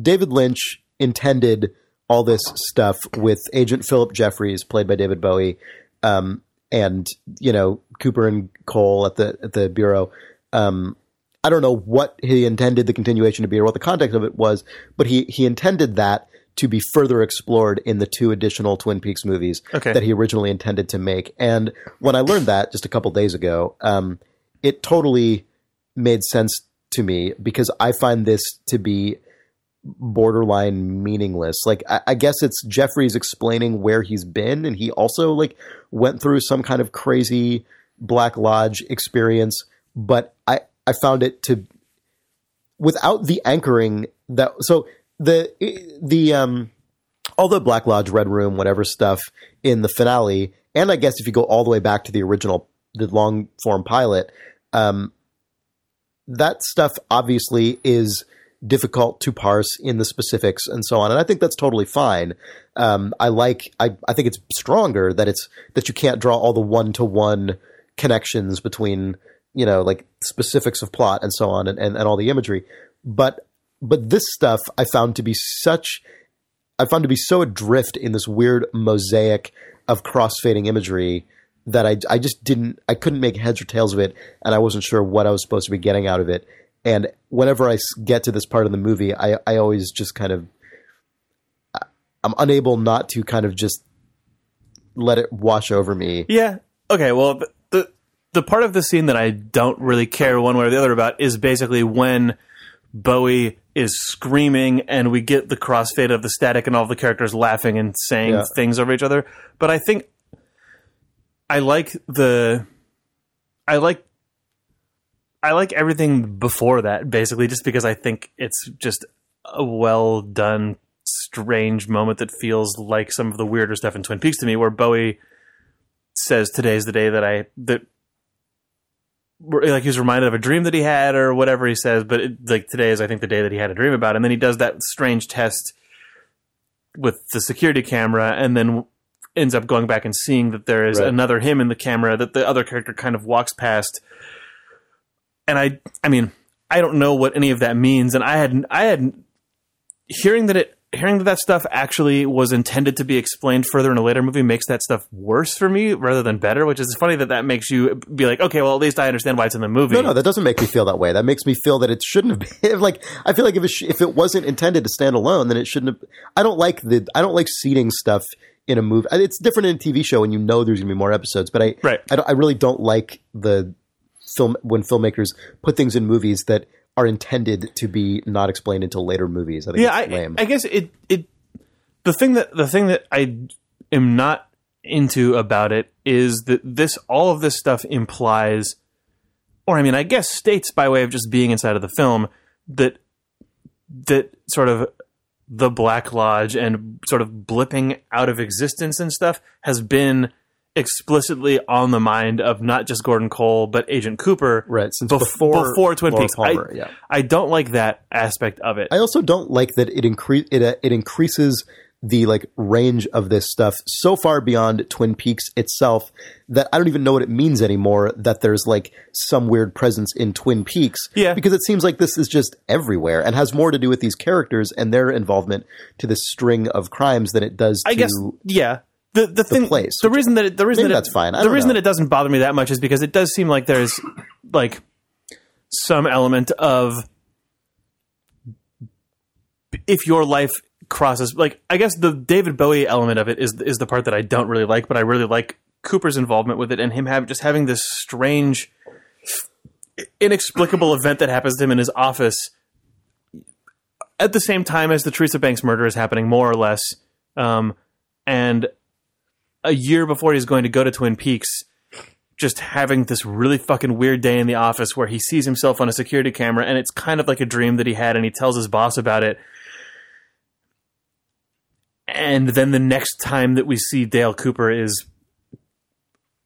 David Lynch intended all this stuff with Agent Philip Jeffries, played by David Bowie, um, and you know Cooper and Cole at the at the bureau. Um, I don't know what he intended the continuation to be or what the context of it was, but he he intended that to be further explored in the two additional Twin Peaks movies Okay. that he originally intended to make. And when I learned that just a couple days ago, um, it totally made sense to me because I find this to be borderline meaningless. Like I, I guess it's Jeffries explaining where he's been, and he also like went through some kind of crazy Black Lodge experience. But I I found it to without the anchoring that so the the um all the Black Lodge, Red Room, whatever stuff in the finale, and I guess if you go all the way back to the original, the long form pilot, um, that stuff obviously is difficult to parse in the specifics and so on, and I think that's totally fine. Um, I like, I, I think it's stronger that it's that you can't draw all the one to one connections between you know like specifics of plot and so on, and, and, and all the imagery, but but this stuff I found to be such I found to be so adrift in this weird mosaic of crossfading imagery that I, I just didn't I couldn't make heads or tails of it, and I wasn't sure what I was supposed to be getting out of it. And whenever I get to this part of the movie, I, I always just kind of I'm unable not to kind of just let it wash over me. Yeah. Okay. Well, the, the the part of the scene that I don't really care one way or the other about is basically when Bowie is screaming and we get the crossfade of the static and all the characters laughing and saying Yeah. things over each other. But I think I like the I like I like everything before that basically just because I think it's just a well done strange moment that feels like some of the weirder stuff in Twin Peaks to me where Bowie says today's the day that I that like he was reminded of a dream that he had or whatever he says, but it, like today is I think the day that he had a dream about, and then he does that strange test with the security camera, and then ends up going back and seeing that there is Right. another him in the camera that the other character kind of walks past, and I I mean I don't know what any of that means, and I had I had hearing that it hearing that that stuff actually was intended to be explained further in a later movie makes that stuff worse for me rather than better which is funny that that makes you be like okay well at least i understand why it's in the movie No, no, that doesn't make me feel that way. That makes me feel that it shouldn't have been. [LAUGHS] Like I feel like if it sh- if it wasn't intended to stand alone, then it shouldn't have. I don't like the I don't like seeding stuff in a movie. It's different in a TV show when you know there's going to be more episodes. But I Right. I, don't, I really don't like the film when filmmakers put things in movies that are intended to be not explained until later movies. I think yeah I. I guess it it the thing that the thing that i am not into about it is that this all of this stuff implies or i mean i guess states by way of just being inside of the film that that sort of the black lodge and sort of blipping out of existence and stuff has been explicitly on the mind of not just Gordon Cole but Agent Cooper Right, since before before Twin Laura Peaks. Palmer, I, yeah. I don't like that aspect of it. I also don't like that it increase it uh, it increases the like range of this stuff so far beyond Twin Peaks itself that I don't even know what it means anymore that there's like some weird presence in Twin Peaks. Yeah. Because it seems like this is just everywhere and has more to do with these characters and their involvement to this string of crimes than it does to I guess yeah. The the thing place, the reason that it, the reason that it- that's fine. The reason know. that it doesn't bother me that much is because it does seem like there's like some element of if your life crosses like I guess the David Bowie element of it is is the part that I don't really like, but I really like Cooper's involvement with it and him have, just having this strange, inexplicable [LAUGHS] event that happens to him in his office at the same time as the Teresa Banks murder is happening, more or less. Um, and a year before he's going to go to Twin Peaks, just having this really fucking weird day in the office where he sees himself on a security camera and it's kind of like a dream that he had and he tells his boss about it. And then the next time that we see Dale Cooper is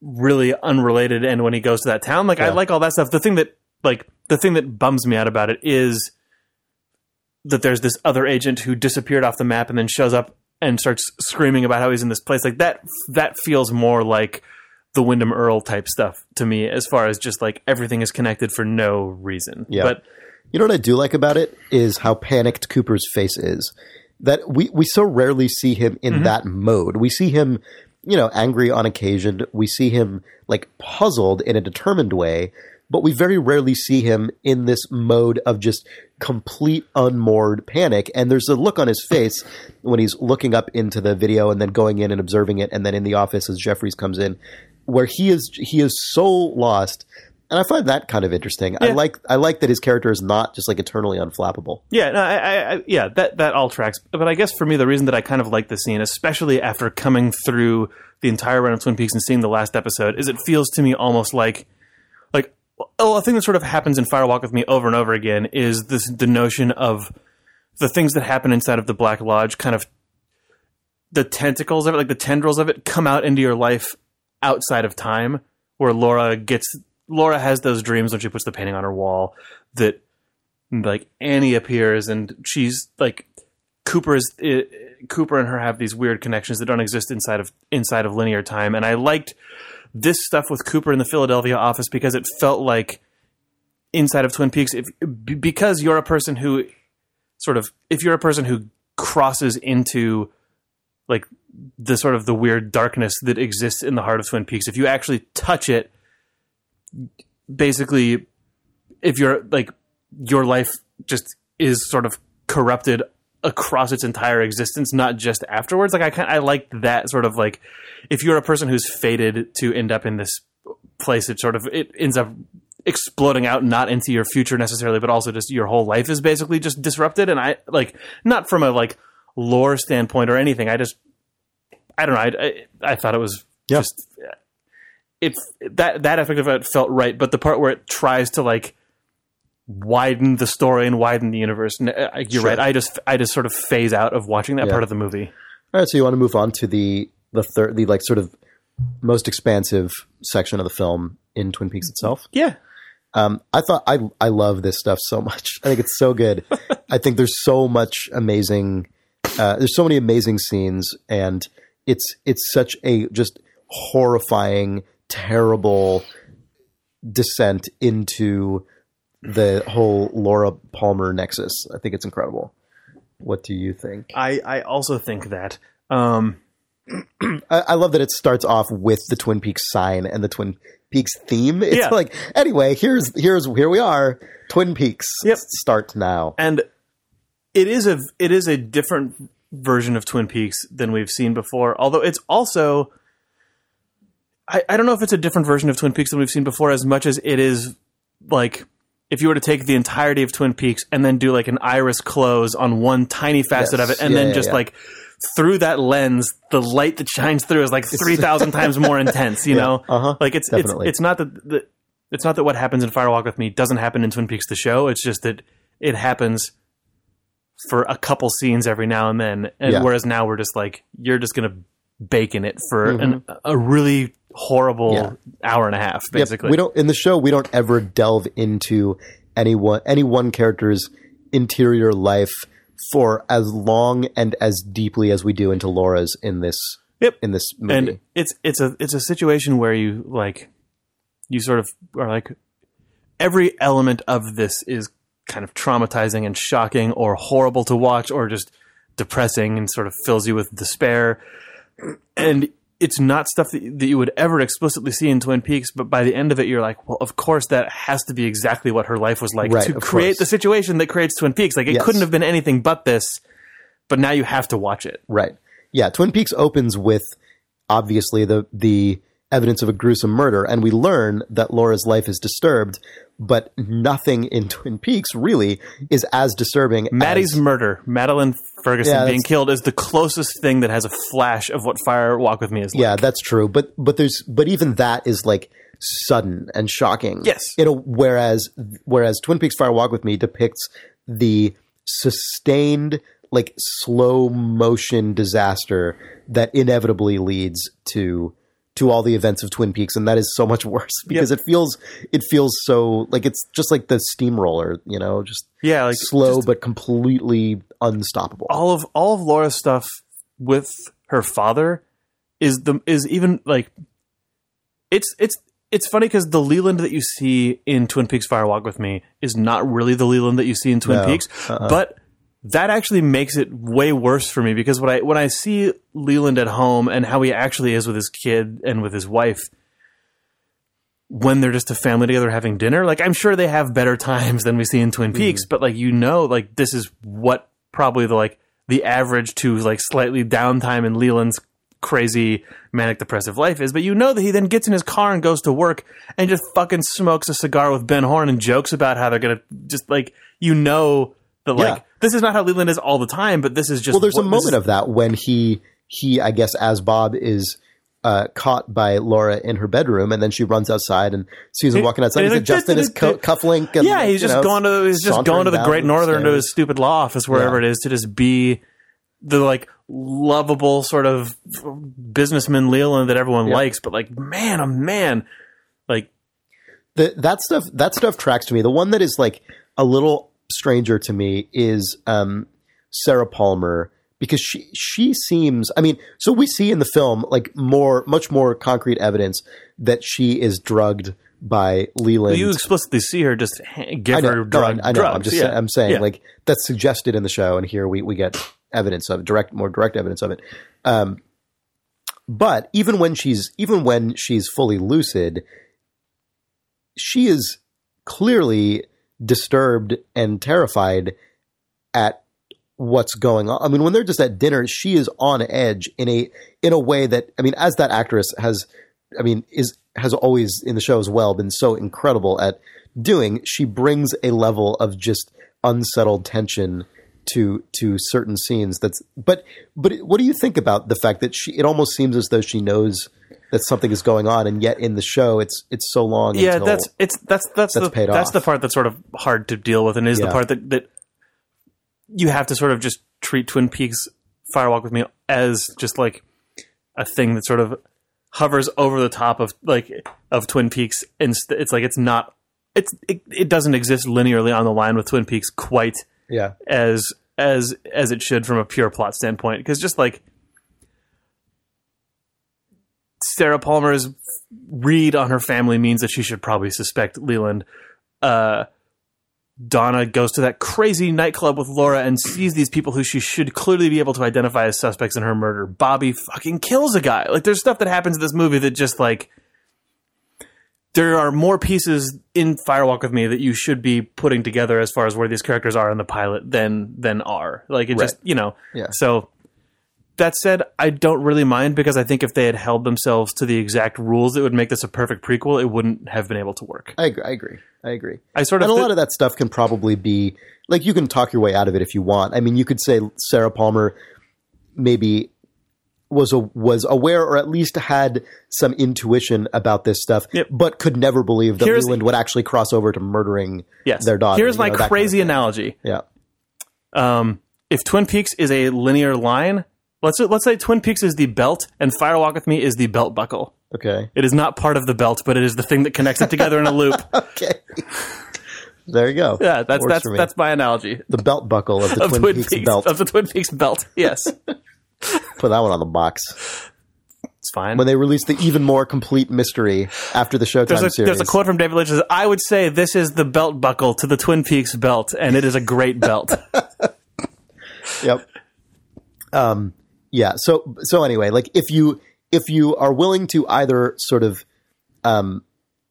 really unrelated and when he goes to that town like I like all that stuff. The thing that like the thing that bums me out about it is that there's this other agent who disappeared off the map and then shows up and starts screaming about how he's in this place like that that feels more like the Windom Earle type stuff to me as far as just like everything is connected for no reason. Yeah. But You know what I do like about it is how panicked Cooper's face is. That we we so rarely see him in mm-hmm. that mode. We see him, you know, angry on occasion. We see him like puzzled in a determined way, but we very rarely see him in this mode of just complete unmoored panic. And there's a look on his face when he's looking up into the video and then going in and observing it, and then in the office as Jeffries comes in, where he is he is so lost. And I find that kind of interesting. I like I like that his character is not just like eternally unflappable. Yeah, no, I, I, I, yeah, that that all tracks. But I guess for me, the reason that I kind of like the scene, especially after coming through the entire run of Twin Peaks and seeing the last episode, is it feels to me almost like, oh, a thing that sort of happens in Firewalk with me over and over again is this the notion of the things that happen inside of the Black Lodge, kind of the tentacles of it, like the tendrils of it, come out into your life outside of time, where Laura gets Laura has those dreams when she puts the painting on her wall that like Annie appears and she's like Cooper is i Cooper and her have these weird connections that don't exist inside of inside of linear time. And I liked this stuff with Cooper in the Philadelphia office because it felt like inside of Twin Peaks. If because you're a person who sort of if you're a person who crosses into like the sort of the weird darkness that exists in the heart of Twin Peaks if you actually touch it basically if you're like your life just is sort of corrupted across its entire existence not just afterwards. Like i kind i like that sort of like if you're a person who's fated to end up in this place it sort of it ends up exploding out not into your future necessarily but also just your whole life is basically just disrupted. And i like not from a like lore standpoint or anything. I just i don't know. I i, I thought it was Yeah. just it that that aspect of it felt right, but the part where it tries to like widen the story and widen the universe, n- uh, you're Sure. right. I just I just sort of phase out of watching that Yeah. part of the movie. All right, so you want to move on to the the third, the like sort of most expansive section of the film in Twin Peaks itself. Yeah, Um, I thought I I love this stuff so much. I think it's so good. [LAUGHS] I think there's so much amazing. Uh, there's so many amazing scenes, and it's it's such a just horrifying, terrible descent into the whole Laura Palmer nexus. I think it's incredible. What do you think? I I also think that. Um, [CLEARS THROAT] I, I love that it starts off with the Twin Peaks sign and the Twin Peaks theme. It's Yeah. like anyway, here's here's here we are, Twin Peaks. Yep. Start now. and it is a it is a different version of Twin Peaks than we've seen before. Although it's also, I, I don't know if it's a different version of Twin Peaks than we've seen before, as much as it is like if you were to take the entirety of Twin Peaks and then do like an iris close on one tiny facet Yes. of it, and Yeah, then yeah, just yeah. like through that lens, the light that shines through is like three thousand [LAUGHS] times more intense. You know, uh-huh, like it's it's it's not that the, it's not that what happens in Firewalk with Me doesn't happen in Twin Peaks the show. It's just that it happens for a couple scenes every now and then, and whereas now we're just like you're just gonna bake in it for an, a really horrible. Yeah. hour and a half, Yep, basically. we don't in the show. We don't ever delve into anyone any one character's interior life for as long and as deeply as we do into Laura's in this Yep. in this movie. and it's it's a it's a situation where you like you sort of are like every element of this is kind of traumatizing and shocking or horrible to watch or just depressing and sort of fills you with despair and it's not stuff that, that you would ever explicitly see in Twin Peaks, but by the end of it, you're like, well, of course, that has to be exactly what her life was like Right, to create course. the situation that creates Twin Peaks. Like, it Yes. couldn't have been anything but this, but now you have to watch it. Right. Yeah. Twin Peaks opens with obviously the the evidence of a gruesome murder, and we learn that Laura's life is disturbed. But nothing in [LAUGHS] Twin Peaks really is as disturbing. Maddie's as, murder, Madeline Ferguson Yeah, being killed, is the closest thing that has a flash of what Fire Walk with Me is like. yeah, that's true. But but there's but even that is like sudden and shocking. Yes. You know, whereas whereas Twin Peaks Fire Walk with Me depicts the sustained like slow motion disaster that inevitably leads to to all the events of Twin Peaks and that is so much [LAUGHS] worse because it feels it feels so like it's just like the steamroller, you know, just Yeah, like slow just but completely unstoppable. all of all of Laura's stuff with her father is the is even like it's it's it's funny because the Leland that you see in Twin Peaks Fire Walk with Me is not really the Leland that you see in Twin No. Peaks, uh-uh. but that actually makes it way worse for me because when I when I see Leland at home and how he actually is with his kid and with his wife when they're just a family together having dinner, like I'm sure they have better [LAUGHS] times than we see in Twin Peaks, mm-hmm. but like you know, like this is what probably the like the average to like slightly downtime in Leland's crazy manic depressive life is. But you know that he then gets in his car and goes to work and just fucking smokes a cigar with Ben Horne and jokes about how they're gonna just like you know that like Yeah. This is not how Leland is all the time, but this is just Well, there's a what- this moment of that when he he I guess as Bob is uh, caught by Laura in her bedroom, and then she runs outside and sees him walking outside. and He's like, his co- cufflink. And, yeah, he's just know, going to he's just going to the Great Northern to his stupid law office wherever Yeah. it is to just be the like lovable sort of businessman Leland that everyone Yeah. likes, but like man, oh man, like the, that stuff that stuff tracks to me. The one that is like a little stranger to me is um, Sarah Palmer because she she seems. I mean, so we see in the film like more much more concrete evidence that she is drugged by Leland. you explicitly see her just give know, her no, drug, I, I know. drugs. I'm just yeah. I'm saying Yeah. like that's suggested in the show, and here we we get evidence of direct more direct evidence of it. Um, but even when she's even when she's fully lucid, she is clearly disturbed and terrified at what's going on. I mean, when they're just at dinner, she is on edge in a in a way that I mean, as that actress has, I mean, is has always in the show as well been so incredible at doing. She brings a level of just unsettled tension to to certain scenes. That's but but what do you think about the fact that she? It almost seems as though she knows that something is going on, and yet in the show, it's it's so long. yeah, that's it's that's that's, that's the that's off. the part that's sort of hard to deal with, and is the part that that you have to sort of just treat Twin Peaks Firewalk with Me as just like a thing that sort of hovers over the top of like of Twin Peaks, and st- it's like it's not it's it, it doesn't exist linearly on the line with Twin Peaks quite yeah. as as as it should from a pure plot standpoint because just like Sarah Palmer's read on her family means that she should probably suspect Leland. Uh, Donna goes to that crazy nightclub with Laura and sees these people who she should clearly be able to identify as suspects in her murder. Bobby fucking kills a guy. Like there's stuff that happens in this movie that just like there are more pieces in Firewalk with Me that you should be putting together as far as where these characters are in the pilot than than are. Like it just you know. Yeah. So that said, I don't really mind because I think if they had held themselves to the exact rules that would make this a perfect prequel, it wouldn't have been able to work. I agree. I agree. I agree. I sort of and a thi- lot of that stuff can probably be like you can talk your way out of it if you want. I mean, you could say Sarah Palmer maybe was a, was aware or at least had some intuition about this stuff, Yep. but could never believe that Here's- Leland would actually cross over to murdering yes. their daughter. Here's my know, that kind of crazy analogy. Yeah. Um, if Twin Peaks is a linear line, let's let's say Twin Peaks is the belt and Firewalk with Me is the belt buckle. Okay. It is not part of the belt, but it is the thing that connects it together in a loop. [LAUGHS] Okay. there you go. Yeah, that's Works that's that's my analogy the belt buckle of the [LAUGHS] of Twin, Twin, Peaks, Peaks, belt. of the Twin Peaks belt. Yes, [LAUGHS] Put that one on the box. it's fine. When they released the even more complete mystery after the Showtime There's a, series. there's a quote from David Lynch that says, I would say this is the belt buckle to the Twin Peaks belt, and it is a great belt. Yep. Um, yeah. So so anyway, like if you if you are willing to either sort of um,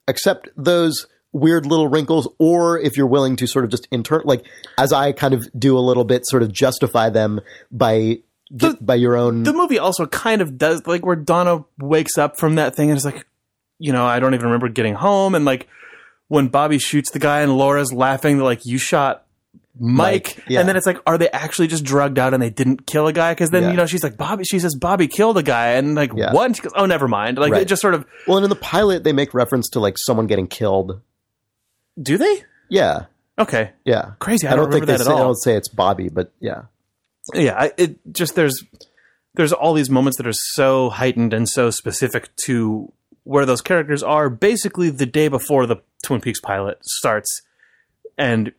accept those weird little wrinkles, or if you're willing to sort of just intern like as I kind of do a little bit, sort of justify them by get by your own. the movie also kind of does like where Donna wakes up from that thing and is like, you know, I don't even remember getting home and like when Bobby shoots the guy and Laura's laughing, like, you shot Mike, Mike, yeah. and then it's like, are they actually just drugged out and they didn't kill a guy? Because then Yeah. you know she's like, Bobby, she says Bobby killed a guy, and like Yeah. what? And she goes, oh, never mind. Like Right. it just sort of well, and in the pilot, they make reference to like someone getting killed. do they? Yeah, Okay, yeah. crazy. I, I don't, don't think remember they that say, I don't say it's Bobby, but yeah, yeah I, it just there's there's all these moments that are so heightened and so specific to where those characters are basically the day before the twin peaks pilot starts and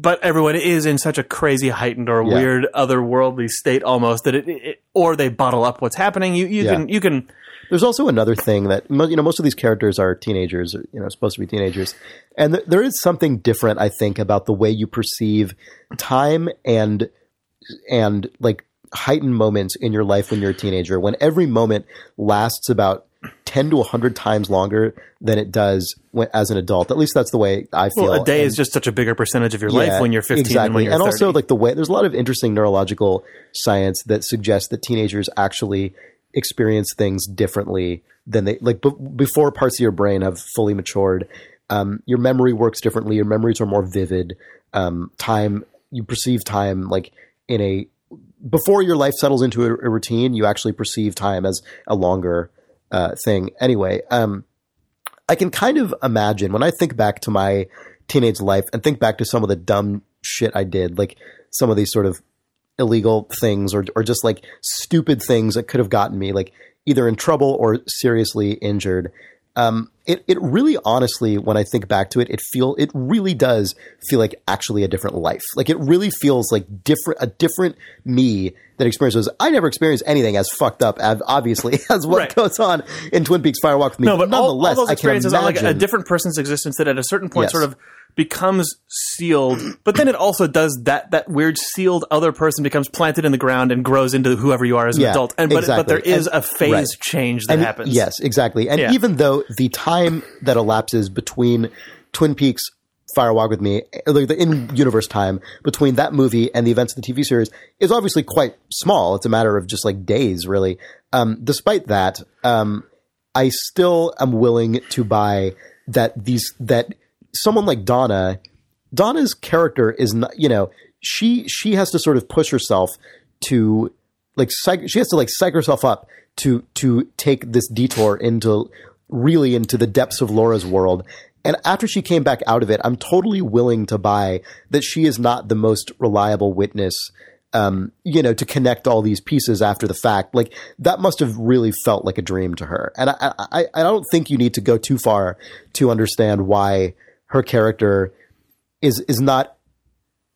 but everyone is in such a crazy heightened or Yeah. weird otherworldly state almost that it, it or they bottle up what's happening you you Yeah. can you can There's also another thing that you know most of these characters are teenagers, or, you know, supposed to be teenagers, and th- there is something different, I think, about the way you perceive time and and like heightened moments in your life when you're a teenager. When every moment lasts about ten to hundred times longer than it does when, as an adult. At least that's the way I feel. well a day And- is just such a bigger percentage of your life when you're 15 exactly. than when you're and 30. also like the way there's a lot of interesting neurological science that suggests that teenagers actually experience things differently than they like b- before parts of your brain have fully matured. Um, your memory works differently. Your memories are more vivid. Um, time you perceive time like in a before your life settles into a, a routine. You actually perceive time as a longer uh, thing. Anyway, um, I can kind of imagine when I think back to my teenage life and think back to some of the dumb shit I did, like some of these sort of illegal things or or just like stupid things that could have gotten me like either in trouble or seriously injured. Um, it it really honestly, when I think back to it, it feel it really does feel like actually a different life. Like it really feels like different a different me that experiences. I never experienced anything as fucked up, as obviously [LAUGHS] as what Right. goes on in Twin Peaks Fire Walk with Me. No, but all, all nonetheless, those I can experiences are like a different person's existence that at a certain point Yes. sort of becomes sealed. [CLEARS THROAT] But then it also does that that weird sealed other person becomes planted in the ground and grows into whoever you are as an Yeah, adult. And but but there is And- a phase right. change that And- happens. Yes, exactly. And Yeah. even though the time that elapses between Twin Peaks Fire Walk with Me, uh, the, the in universe time between that movie and the events of the TV series is obviously quite small. It's a matter of just like days, really. Um, despite that, um, I still am willing to buy that these that someone like Donna, Donna's character is not, you know, she she has to sort of push herself to like psych, she has to like psych herself up to to take this detour into really into the depths of Laura's world. And after she came back out of it, I'm totally willing to buy that she is not the most reliable witness um, you know, to connect all these pieces after the fact. Like that must have really felt like a dream to her. And I, I, I don't think you need to go too far to understand why her character is is not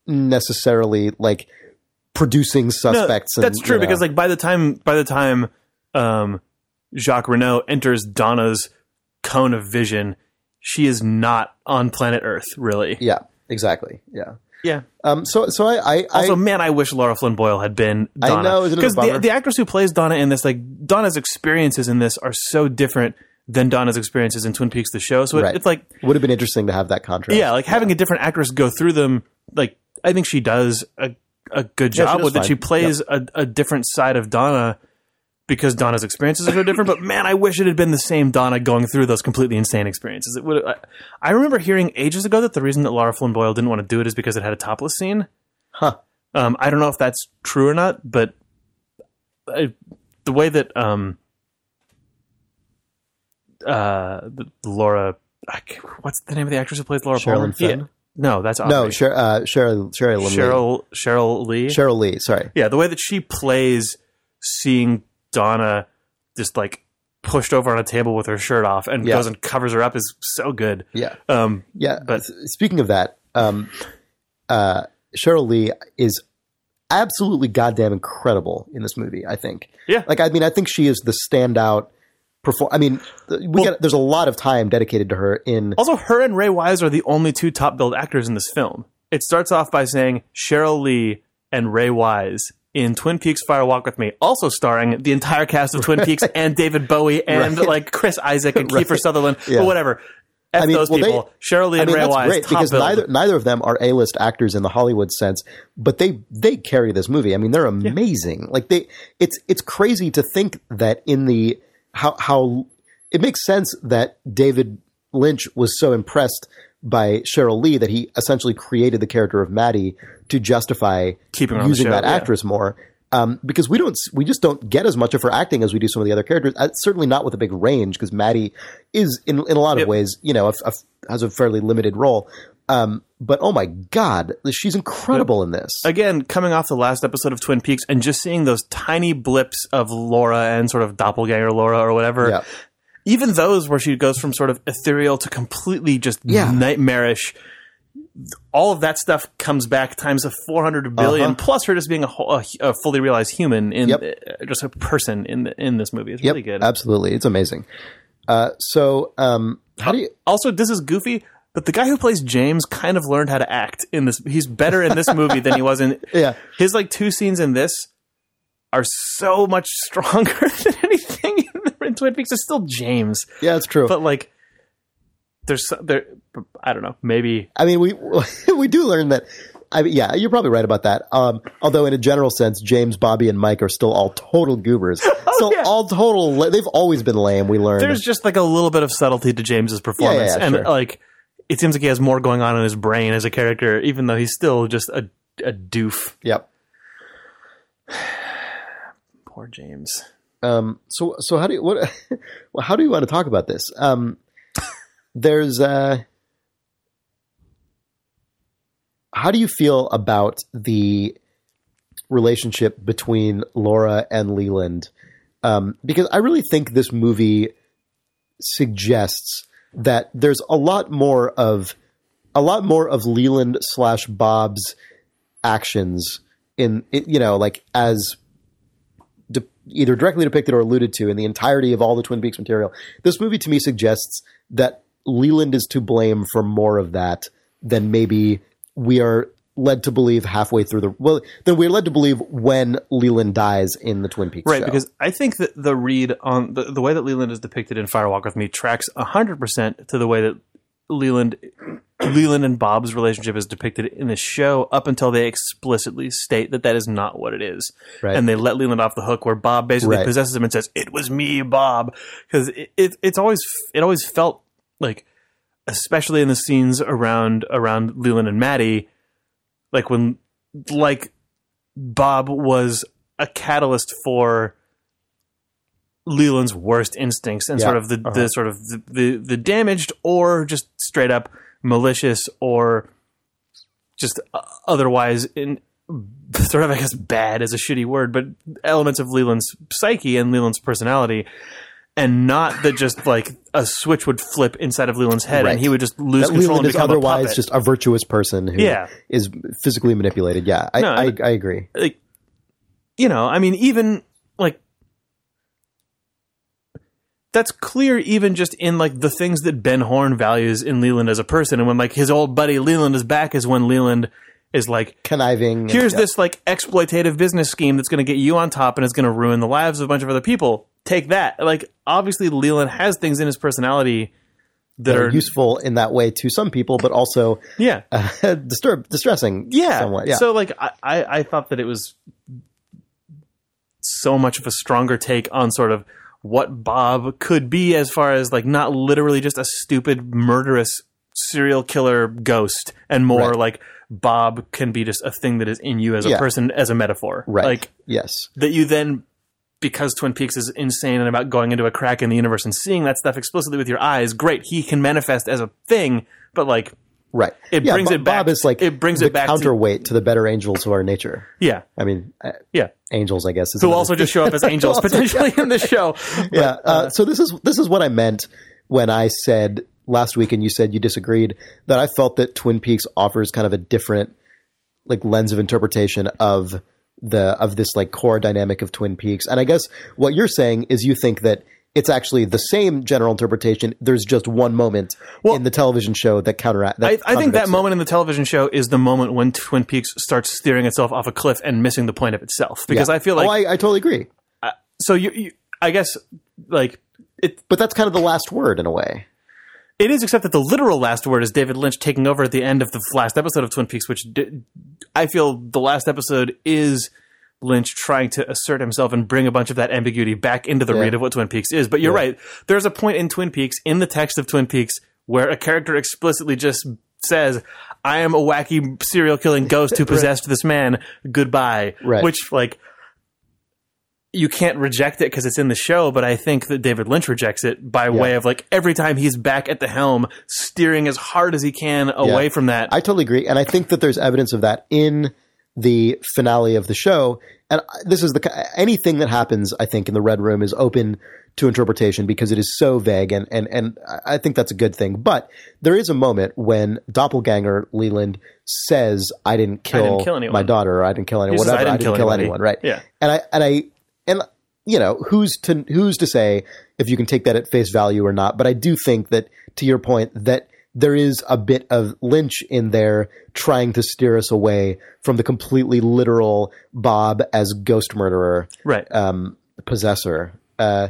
necessarily like producing No, suspects. and, that's true you know. because like by the time by the time um, Jacques Renault enters Donna's cone of vision, she is not on planet Earth, really. yeah, exactly. Yeah. Yeah. Um. So so I I, Also, I man, I wish Lara Flynn Boyle had been I Donna. know, it a Because the, the actress who plays Donna in this, like Donna's experiences in this, are so different than Donna's experiences in Twin Peaks, the show. So it, Right. it's like, would have been interesting to have that contrast. yeah, like having a different actress go through them. Like, I think she does a a good job does with it. She plays a, a different side of Donna because Donna's experiences are so different. But man, I wish it had been the same Donna going through those completely insane experiences. It would. I, I remember hearing ages ago that the reason that Lara Flynn Boyle didn't want to do it is because it had a topless scene. Huh. Um, I don't know if that's true or not, but I, the way that um, uh, the, Laura, what's the name of the actress who plays Laura Sherilyn? Fenn? Yeah. No, that's No, Sher- uh, Sheryl Sheryl Lee. Sheryl Sheryl Lee. Sheryl Lee. Sorry. Yeah, the way that she plays seeing Donna just like pushed over on a table with her shirt off and Yeah. goes and covers her up is so good. Yeah. Um, Yeah, But- but speaking of that, um, uh, Sheryl Lee is absolutely goddamn incredible in this movie. I think. Yeah. like I mean, I think she is the standout. Perform. I mean, we Well- get there's a lot of time dedicated to her in. also, her and Ray Wise are the only two top billed actors in this film. It starts off by saying Sheryl Lee and Ray Wise in Twin Peaks Fire Walk with Me, also starring the entire cast of Twin Peaks and David Bowie [LAUGHS] and Right. like Chris Isaak and Right. Kiefer Sutherland Yeah. or whatever. F I mean, those well, they- people. Sheryl Lee I and mean, Ray that's Wise, great because neither neither of them are A list actors in the Hollywood sense, but they they carry this movie. I mean, they're amazing. Like they, it's it's crazy to think that in the how how it makes sense that David Lynch was so impressed by Sheryl Lee that he essentially created the character of Maddie to justify Keeping her on the using show, that yeah. actress more. Um, because we don't, we just don't get as much of her acting as we do some of the other characters. Uh, certainly not with a big range, because Maddie is in in a lot of Yep. ways, you know, a, a, has a fairly limited role. Um, but oh my god, she's incredible in this. again, coming off the last episode of Twin Peaks and just seeing those tiny blips of Laura and sort of doppelganger Laura or whatever, Yeah. even those where she goes from sort of ethereal to completely just Yeah. nightmarish, all of that stuff comes back times a 400 billion, Uh-huh. plus her just being a, whole, a, a fully realized human in Yep. uh, just a person in the, in this movie. It's Yep, really good. absolutely, it's amazing. Uh, so, um, how do you? Also, this is goofy. But the guy who plays James kind of learned how to act in this. He's better in this movie than he was in. [LAUGHS] Yeah. His like two scenes in this are so much [LAUGHS] stronger than anything in, in Twin Peaks. It's still James, Yeah, it's true. but like there's there. I don't know. Maybe I mean, we [LAUGHS] we do learn that. I mean, yeah, you're probably right about that. Um, although, in a general sense, James, Bobby, and Mike are still all total goobers. still Oh, yeah. all total. They've always been lame. We learned. there's just like a little bit of subtlety to James's performance, Yeah, yeah, and sure. like it seems like he has more going on in his brain as a character, even though he's still just a a doof. yep. [SIGHS] Poor James. Um, so so how do you what? [LAUGHS] well, how do you want to talk about this? Um, [LAUGHS] there's uh, how do you feel about the relationship between Laura and Leland? Um, because I really think this movie suggests that there's a lot more of a lot more of Leland slash Bob's actions in you know like as de- either directly depicted or alluded to in the entirety of all the Twin Peaks material. This movie to me suggests that Leland is to blame for more of that than maybe we are led to believe halfway through the well then we're led to believe when Leland dies in the Twin Peaks Right, show. because I think that the read on the, the way that Leland is depicted in Firewalk with Me tracks 100% to the way that Leland Leland and Bob's relationship is depicted in the show up until they explicitly state that that is not what it is. Right. And they let Leland off the hook where Bob basically Right. possesses him and says, "It was me, Bob." Cuz it, it it's always it always felt like especially in the scenes around around Leland and Maddie like when like Bob was a catalyst for Leland's worst instincts and Yeah. sort of the, the sort of the, the the damaged or just straight up malicious or just uh, otherwise in [LAUGHS] sort of I guess bad is a shitty word, but elements of Leland's psyche and Leland's personality. And not that just like a switch would flip inside of Leland's head Right. and he would just lose that control Leland and is become a otherwise puppet. just a virtuous person who is Yeah. physically manipulated. Yeah, I, No, I, and- I agree. like you know i mean even like that's clear even just in like the things that ben horne values in leland as a person and when like his old buddy leland is back is when leland is like Conniving. here's yeah. this like exploitative business scheme that's going to get you on top and is going to ruin the lives of a bunch of other people take that like obviously leland has things in his personality that are are useful in that way to some people, but also yeah uh, [LAUGHS] disturb, distressing. yeah. somewhat. Yeah. So like I, I, I thought that it was so much of a stronger take on sort of what Bob could be as far as like not literally just a stupid murderous serial killer ghost and more Right. like Bob can be just a thing that is in you as a Yeah. person as a metaphor. right. Like yes. that you then because Twin Peaks is insane and about going into a crack in the universe and seeing that stuff explicitly with your eyes, great. He can manifest as a thing, but like Right. It yeah, brings Bo- it back- Bob is like it brings it back counterweight to, the better angels of our nature. yeah. I mean, uh, Yeah. angels, I guess. Is who also just show up as [LAUGHS] angels potentially in the show. [LAUGHS] yeah. Uh, so this is this is what I meant when I said last week, and you said you disagreed that I felt that Twin Peaks offers kind of a different like lens of interpretation of the of this like core dynamic of Twin Peaks. And I guess what you're saying is you think that it's actually the same general interpretation. There's just one moment Well- in the television show that counteract. That I, I think that it. moment in the television show is the moment when Twin Peaks starts steering itself off a cliff and missing the point of itself. Because Yeah. I feel like oh, I, I totally agree. so you, you I guess like it But that's kind of the last word in a way. It is, except that the literal last word is David Lynch taking over at the end of the last episode of Twin Peaks, which di- I feel the last episode is Lynch trying to assert himself and bring a bunch of that ambiguity back into the Yeah. read of what Twin Peaks is. But you're Yeah. right. There's a point in Twin Peaks, in the text of Twin Peaks, where a character explicitly just says, I am a wacky serial killing ghost who [LAUGHS] possessed this man. Goodbye. Right. Which, like, you can't reject it because it's in the show, but I think that David Lynch rejects it by way of like every time he's back at the helm, steering as hard as he can away Yeah. from that. I totally agree, and I think that there's evidence of that in the finale of the show. And uh, this is the anything that happens. I think in the Red Room is open to interpretation because it is so vague, and and and I think that's a good thing. But there is a moment when Doppelganger Leland says, "I didn't kill, didn't kill my daughter, or I didn't kill anyone, whatever, I didn't, kill, anybody." anyone." Right? Yeah. And I and I and you know who's to who's to say if you can take that at face value or not. But I do think that to your point that there is a bit of Lynch in there trying to steer us away from the completely literal Bob as ghost murderer right. um, possessor. Uh,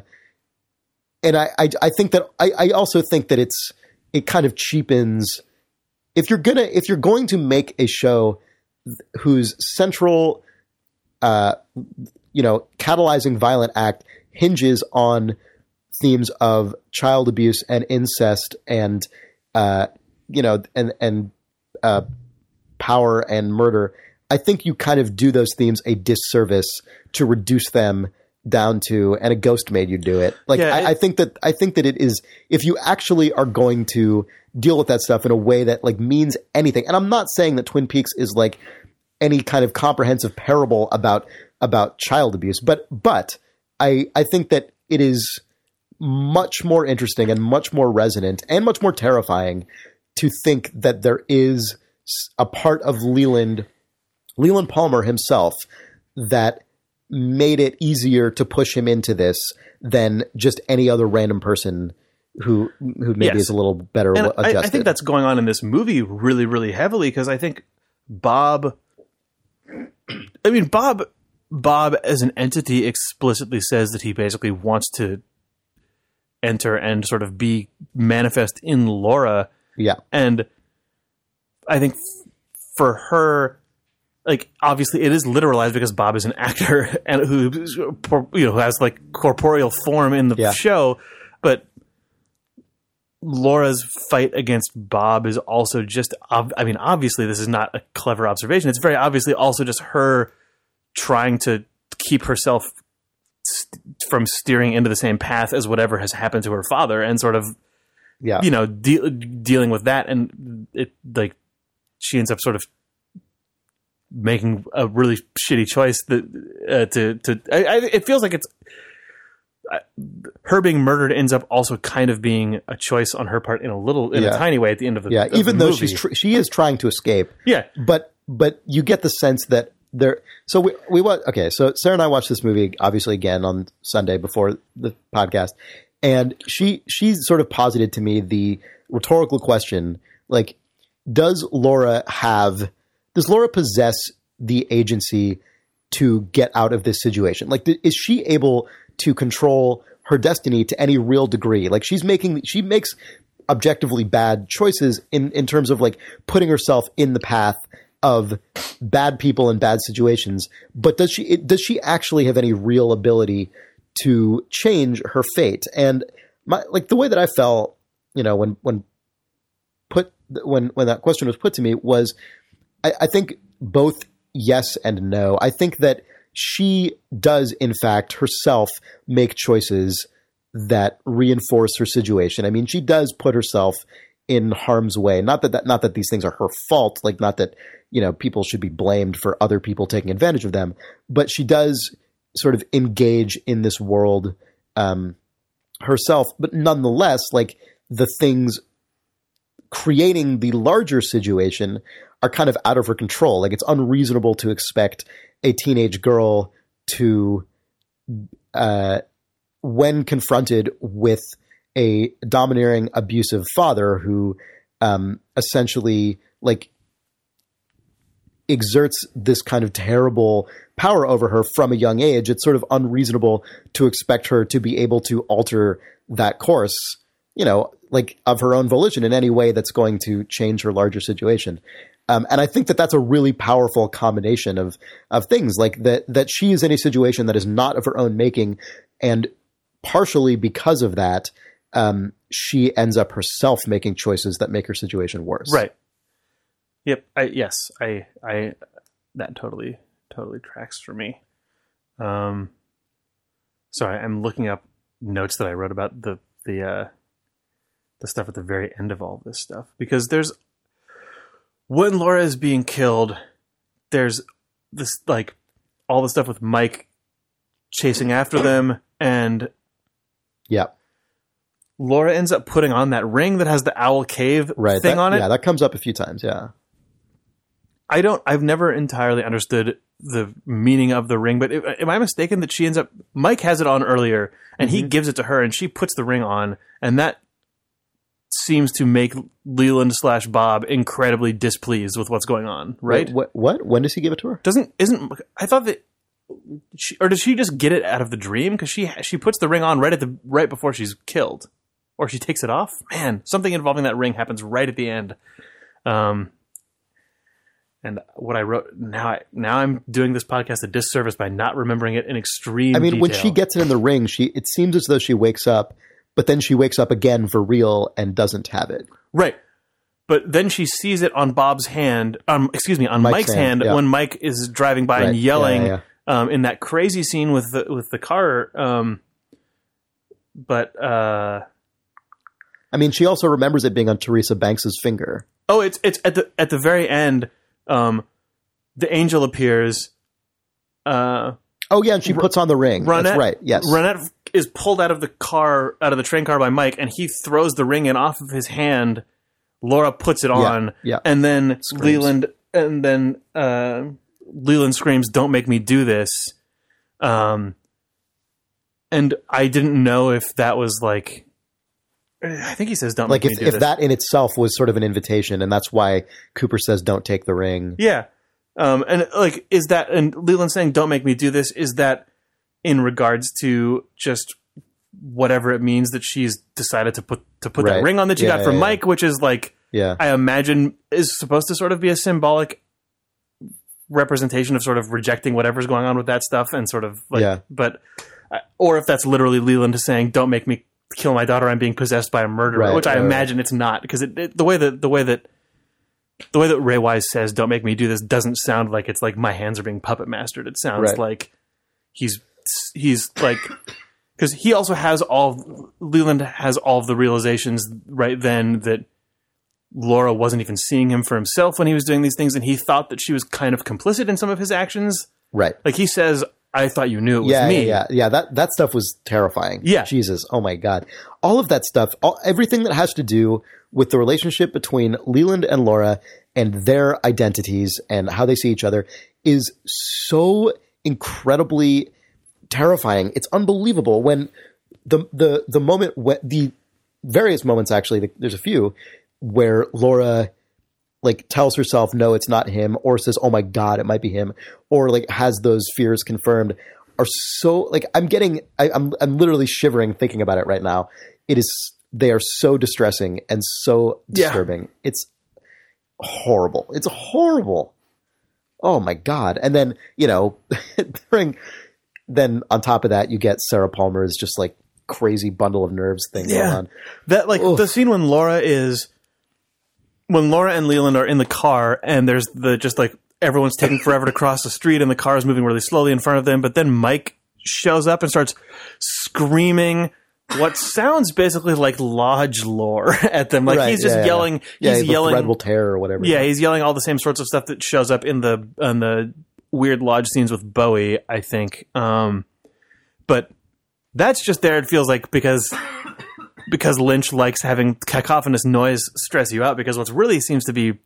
and I, I, I think that I, I also think that it's it kind of cheapens if you're gonna if you're going to make a show whose central uh, you know catalyzing violent act hinges on themes of child abuse and incest and uh, you know and and uh, power and murder, I think you kind of do those themes a disservice to reduce them down to and a ghost made you do it. Like Yeah, I, it- I think that I think that it is if you actually are going to deal with that stuff in a way that like means anything. And I'm not saying that Twin Peaks is like any kind of comprehensive parable about about child abuse, but but I I think that it is much more interesting and much more resonant and much more terrifying to think that there is a part of Leland, Leland Palmer himself, that made it easier to push him into this than just any other random person who who maybe Yes. is a little better and I, adjusted. I think that's going on in this movie really, really heavily because I think Bob. I mean, Bob. Bob, as an entity, explicitly says that he basically wants to enter and sort of be manifest in Laura, yeah, and I think f- for her, like obviously it is literalized because Bob is an actor [LAUGHS] and who you know has like corporeal form in the Yeah. show, but Laura's fight against Bob is also just ob- I mean obviously this is not a clever observation. It's very obviously also just her trying to keep herself st- from steering into the same path as whatever has happened to her father and sort of yeah, you know de- dealing with that and it like she ends up sort of making a really shitty choice that uh, to to I, I, it feels like it's her being murdered ends up also kind of being a choice on her part in a little in Yeah. a tiny way at the end of the yeah. of the Even though movie. she's tr- she is trying to escape, yeah but but you get the sense that there. So we we wa okay. So Sarah and I watched this movie obviously again on Sunday before the podcast, and she she sort of posited to me the rhetorical question like, does Laura have does Laura possess the agency to get out of this situation? Like, is she able to control her destiny to any real degree? Like, she's making she makes objectively bad choices in in terms of like putting herself in the path of bad people in bad situations. But does she it, does she actually have any real ability to change her fate? And my like the way that I felt, you know, when when put when when that question was put to me was I, I think both yes and no. I think that she does, in fact, herself make choices that reinforce her situation. I mean, she does put herself in harm's way. Not that, that not that these things are her fault. Like not that you know people should be blamed for other people taking advantage of them. But she does sort of engage in this world um, herself. But nonetheless, like the things creating the larger situation are kind of out of her control. Like it's unreasonable to expect a teenage girl to, uh, when confronted with a domineering, abusive father who um, essentially like exerts this kind of terrible power over her from a young age, it's sort of unreasonable to expect her to be able to alter that course. You know, like of her own volition in any way that's going to change her larger situation. Um, and I think that that's a really powerful combination of of things like that that she is in a situation that is not of her own making, and partially because of that, um, she ends up herself making choices that make her situation worse. Right. Yep. I yes. I I that totally totally tracks for me. Um. Sorry, I'm looking up notes that I wrote about the the uh, the stuff at the very end of all this stuff because there's when Laura is being killed, there's this like all the stuff with Mike chasing after them and Yeah. Laura ends up putting on that ring that has the owl cave Right. thing that- on it. Yeah, that comes up a few times. Yeah. I don't. I've never entirely understood the meaning of the ring, but if, am I mistaken that she ends up? Mike has it on earlier, and Mm-hmm. he gives it to her, and she puts the ring on, and that seems to make Leland slash Bob incredibly displeased with what's going on. Right? Wait, what? What? When does he give it to her? Doesn't isn't I thought that. She, or does she just get it out of the dream? Because she she puts the ring on right at the right before she's killed, or she takes it off. Man, something involving that ring happens right at the end. Um, and what I wrote now, I, now I'm doing this podcast a disservice by not remembering it in extreme. I mean, when she gets it in the ring, she it seems as though she wakes up, but then she wakes up again for real and doesn't have it. right, but then she sees it on Bob's hand. Um, excuse me, on Mike's Mike's, hand, hand, yeah. when Mike is driving by Right, and yeah, yelling yeah, Um, in that crazy scene with the with the car. Um, but uh, I mean, she also remembers it being on Teresa Banks's finger. oh, it's it's at the at the very end. Um, the angel appears. Uh, Oh yeah, and she puts on the ring. Ronette, That's right. Yes. Ronette is pulled out of the car, out of the train car by Mike, and he throws the ring in off of his hand. Laura puts it on, yeah. and then Screams. Leland, and then uh, Leland screams, "Don't make me do this!" Um, and I didn't know if that was like, I think he says, "Don't like make if, me do if this." that in itself was sort of an invitation, and that's why Cooper says, "Don't take the ring." Yeah. Um, and like, is that, and Leland saying, don't make me do this, is that in regards to just whatever it means that she's decided to put, to put Right. that ring on that she Yeah, got from yeah, yeah. Mike, which is like, Yeah. I imagine is supposed to sort of be a symbolic representation of sort of rejecting whatever's going on with that stuff and sort of like, Yeah. but, uh, or if that's literally Leland saying, don't make me kill my daughter, I'm being possessed by a murderer, Right, which I right, imagine it's not because it, it, the way that, the way that, the way that Ray Wise says "Don't make me do this" doesn't sound like it's like my hands are being puppet mastered. It sounds Right. like he's he's like because he also has all Leland has all of the realizations right then that Laura wasn't even seeing him for himself when he was doing these things, and he thought that she was kind of complicit in some of his actions. Right. Like he says, "I thought you knew it was Yeah, me." yeah, yeah, yeah. That that stuff was terrifying. Yeah. Jesus. Oh my God. All of that stuff, all, everything that has to do with the relationship between Leland and Laura and their identities and how they see each other is so incredibly terrifying. It's unbelievable when the the the moment when the various moments actually there's a few where Laura like tells herself no it's not him or says oh my god it might be him or like has those fears confirmed are so like i'm getting I, i'm i'm literally shivering thinking about it right now. It is they are so distressing and so Yeah. disturbing. It's horrible. It's horrible. Oh my god. And then you know [LAUGHS] during then on top of that you get sarah palmer's just like crazy bundle of nerves thing going on. That like Oof. the scene when Laura is when Laura and Leland are in the car and there's the just like everyone's taking forever to cross the street and the car is moving really slowly in front of them, but then Mike shows up and starts screaming what sounds basically like lodge lore [LAUGHS] at them. Like Right, he's just yeah, yeah. yelling yeah he's the yelling thread will tear or whatever Yeah, he's yelling all the same sorts of stuff that shows up in the in the weird lodge scenes with Bowie, I think. Um, but that's just there. It feels like because because Lynch likes having cacophonous noise stress you out. Because what's really seems to be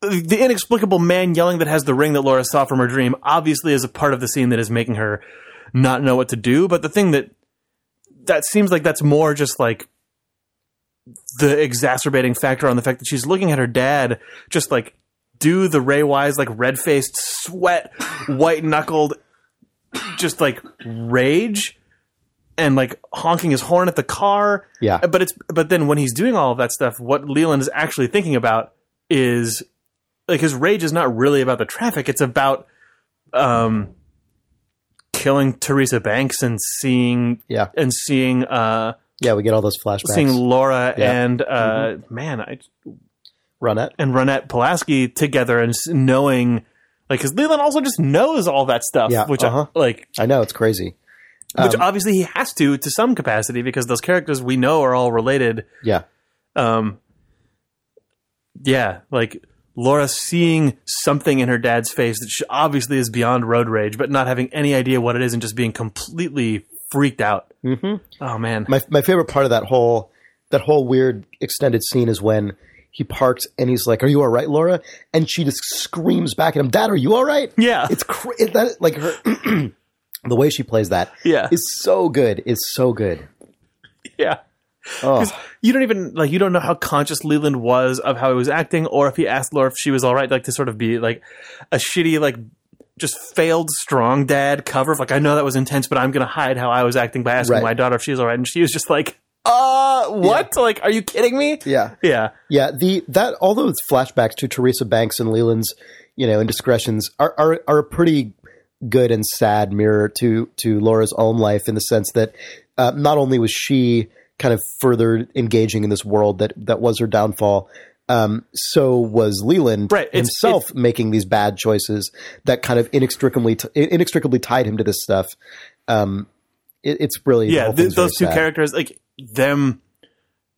the inexplicable man yelling that has the ring that Laura saw from her dream obviously is a part of the scene that is making her not know what to do. But the thing that that seems like that's more just like the exacerbating factor on the fact that she's looking at her dad just like do the Ray Wise like red faced sweat white knuckled just like rage and like honking his horn at the car. Yeah. But it's but then when he's doing all of that stuff, what Leland is actually thinking about is like his rage is not really about the traffic. It's about um killing Teresa Banks and seeing Yeah. and seeing uh Yeah, we get all those flashbacks. seeing Laura Yeah. and uh man I Ronette. and Ronette Pulaski together and knowing like because Leland also just knows all that stuff, Yeah, which uh-huh. like I know it's crazy. Which Um, obviously he has to to some capacity because those characters we know are all related. Yeah. Um, yeah, like Laura seeing something in her dad's face that she obviously is beyond road rage, but not having any idea what it is and just being completely freaked out. Mhm. Oh man, My my favorite part of that whole that whole weird extended scene is when he parks and he's like, "Are you all right, Laura?" And she just screams back at him, "Dad, are you all right?" yeah, It's that like her [CLEARS THROAT] the way she plays that yeah, is so good. Is so good. yeah. Oh, You don't even like you don't know how conscious Leland was of how he was acting, or if he asked Laura if she was all right, like to sort of be like a shitty like just failed strong dad cover of like I know that was intense, but I'm gonna hide how I was acting by asking Right. my daughter if she's all right, and she was just like, uh, what? Like, are you kidding me? yeah. Yeah, Yeah, the that all those flashbacks to Teresa Banks and Leland's, you know, indiscretions are are, are a pretty good and sad mirror to to Laura's own life in the sense that uh, not only was she kind of further engaging in this world that that was her downfall, um, so was Leland Right, it's- himself making these bad choices that kind of inextricably t- inextricably tied him to this stuff. Um, it, it's really yeah. th- those two sad. characters, like them.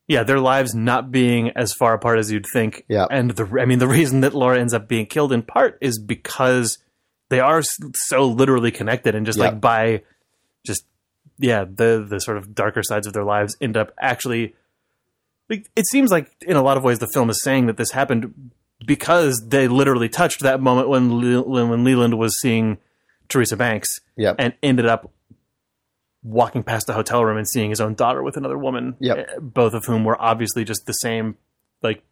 Yeah, their lives not being as far apart as you'd think. Yeah. and the I mean, the reason that Laura ends up being killed in part is because they are so literally connected, and just Yeah. like by just yeah, the the sort of darker sides of their lives end up actually. Like, it seems like in a lot of ways the film is saying that this happened because they literally touched that moment when Le- when Leland was seeing Teresa Banks Yep. and ended up walking past the hotel room and seeing his own daughter with another woman. Yep. eh, Both of whom were obviously just the same, like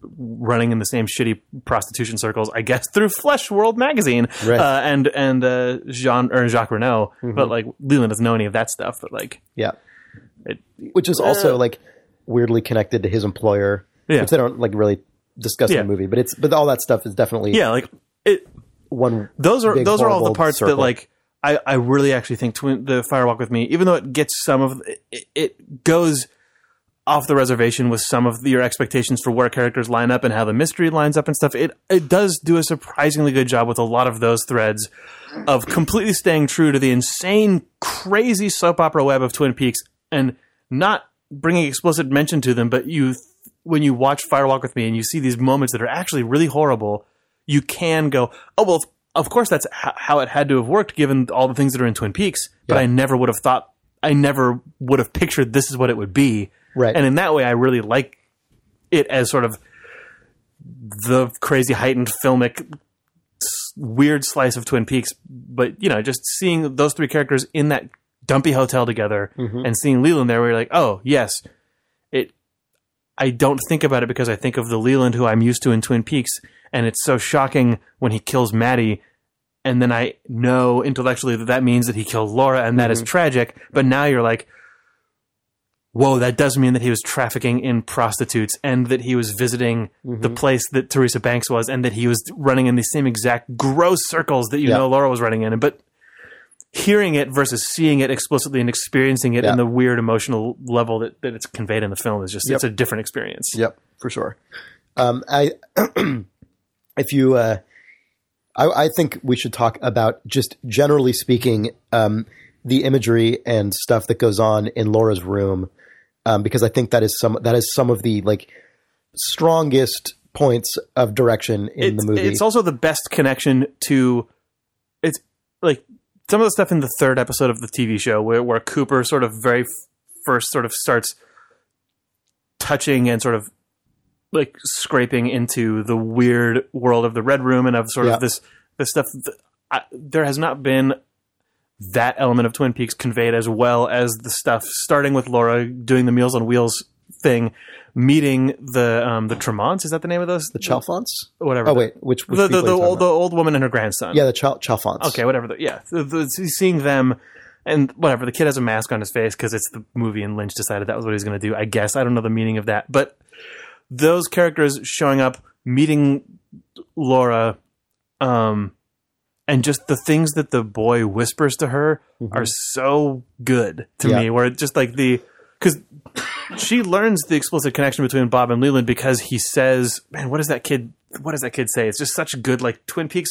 running in the same shitty prostitution circles, I guess, through Flesh World magazine. Right. Uh, and and uh, Jean or Jacques Renault. But like Leland doesn't know any of that stuff. But like, Yeah. it, which is also like weirdly connected to his employer, Yeah. which they don't like really discuss Yeah. in the movie. But it's but all that stuff is definitely yeah, like it. one. those are those are all the parts that like I, I really actually think twin, the Firewalk with Me, even though it gets some of it, it goes off the reservation with some of your expectations for where characters line up and how the mystery lines up and stuff. It it does do a surprisingly good job with a lot of those threads of completely staying true to the insane, crazy soap opera web of Twin Peaks and not bringing explicit mention to them. But you, when you watch Firewalk with Me and you see these moments that are actually really horrible, you can go, oh well. Of course, that's how it had to have worked, given all the things that are in Twin Peaks. But Yeah. I never would have thought, I never would have pictured this is what it would be. Right. And in that way, I really like it as sort of the crazy heightened filmic weird slice of Twin Peaks. But you know, just seeing those three characters in that dumpy hotel together mm-hmm. and seeing Leland there, where you're like, oh yes, it. I don't think about it because I think of the Leland who I'm used to in Twin Peaks, and it's so shocking when he kills Maddie. And then I know intellectually that that means that he killed Laura, and that is mm-hmm. tragic. But now you're like, whoa, that does mean that he was trafficking in prostitutes and that he was visiting the place that Teresa Banks was and that he was running in the same exact gross circles that you Yeah. know Laura was running in. But hearing it versus seeing it explicitly and experiencing it Yeah. in the weird emotional level that, that it's conveyed in the film is just, Yep. it's a different experience. Yep, for sure. Um, I [CLEARS THROAT] if you, uh, I, I think we should talk about just generally speaking, um, the imagery and stuff that goes on in Laura's room, um, because I think that is some that is some of the like strongest points of direction in it's, the movie. It's also the best connection to it's like some of the stuff in the third episode of the TV show where, where Cooper sort of very f- first sort of starts touching and sort of like scraping into the weird world of the red room and of sort Yeah. of this this stuff I, there has not been that element of Twin Peaks conveyed as well as the stuff starting with Laura doing the Meals on Wheels thing meeting the um the Tremonds is that the name of those the Chalfonts. whatever Oh wait, which, which the, the, the, old, the old woman and her grandson. yeah, the Chal- Chalfonts. Okay, whatever. The, yeah, the, the, seeing them and whatever. The kid has a mask on his face because it's the movie, and Lynch decided that was what he was going to do. I guess I don't know the meaning of that, but those characters showing up, meeting Laura, um, and just the things that the boy whispers to her mm-hmm. are so good to Yeah. me. Where it just like the because she learns the explicit connection between Bob and Leland because he says, "Man, what does that kid? What does that kid say?" It's just such good like Twin Peaks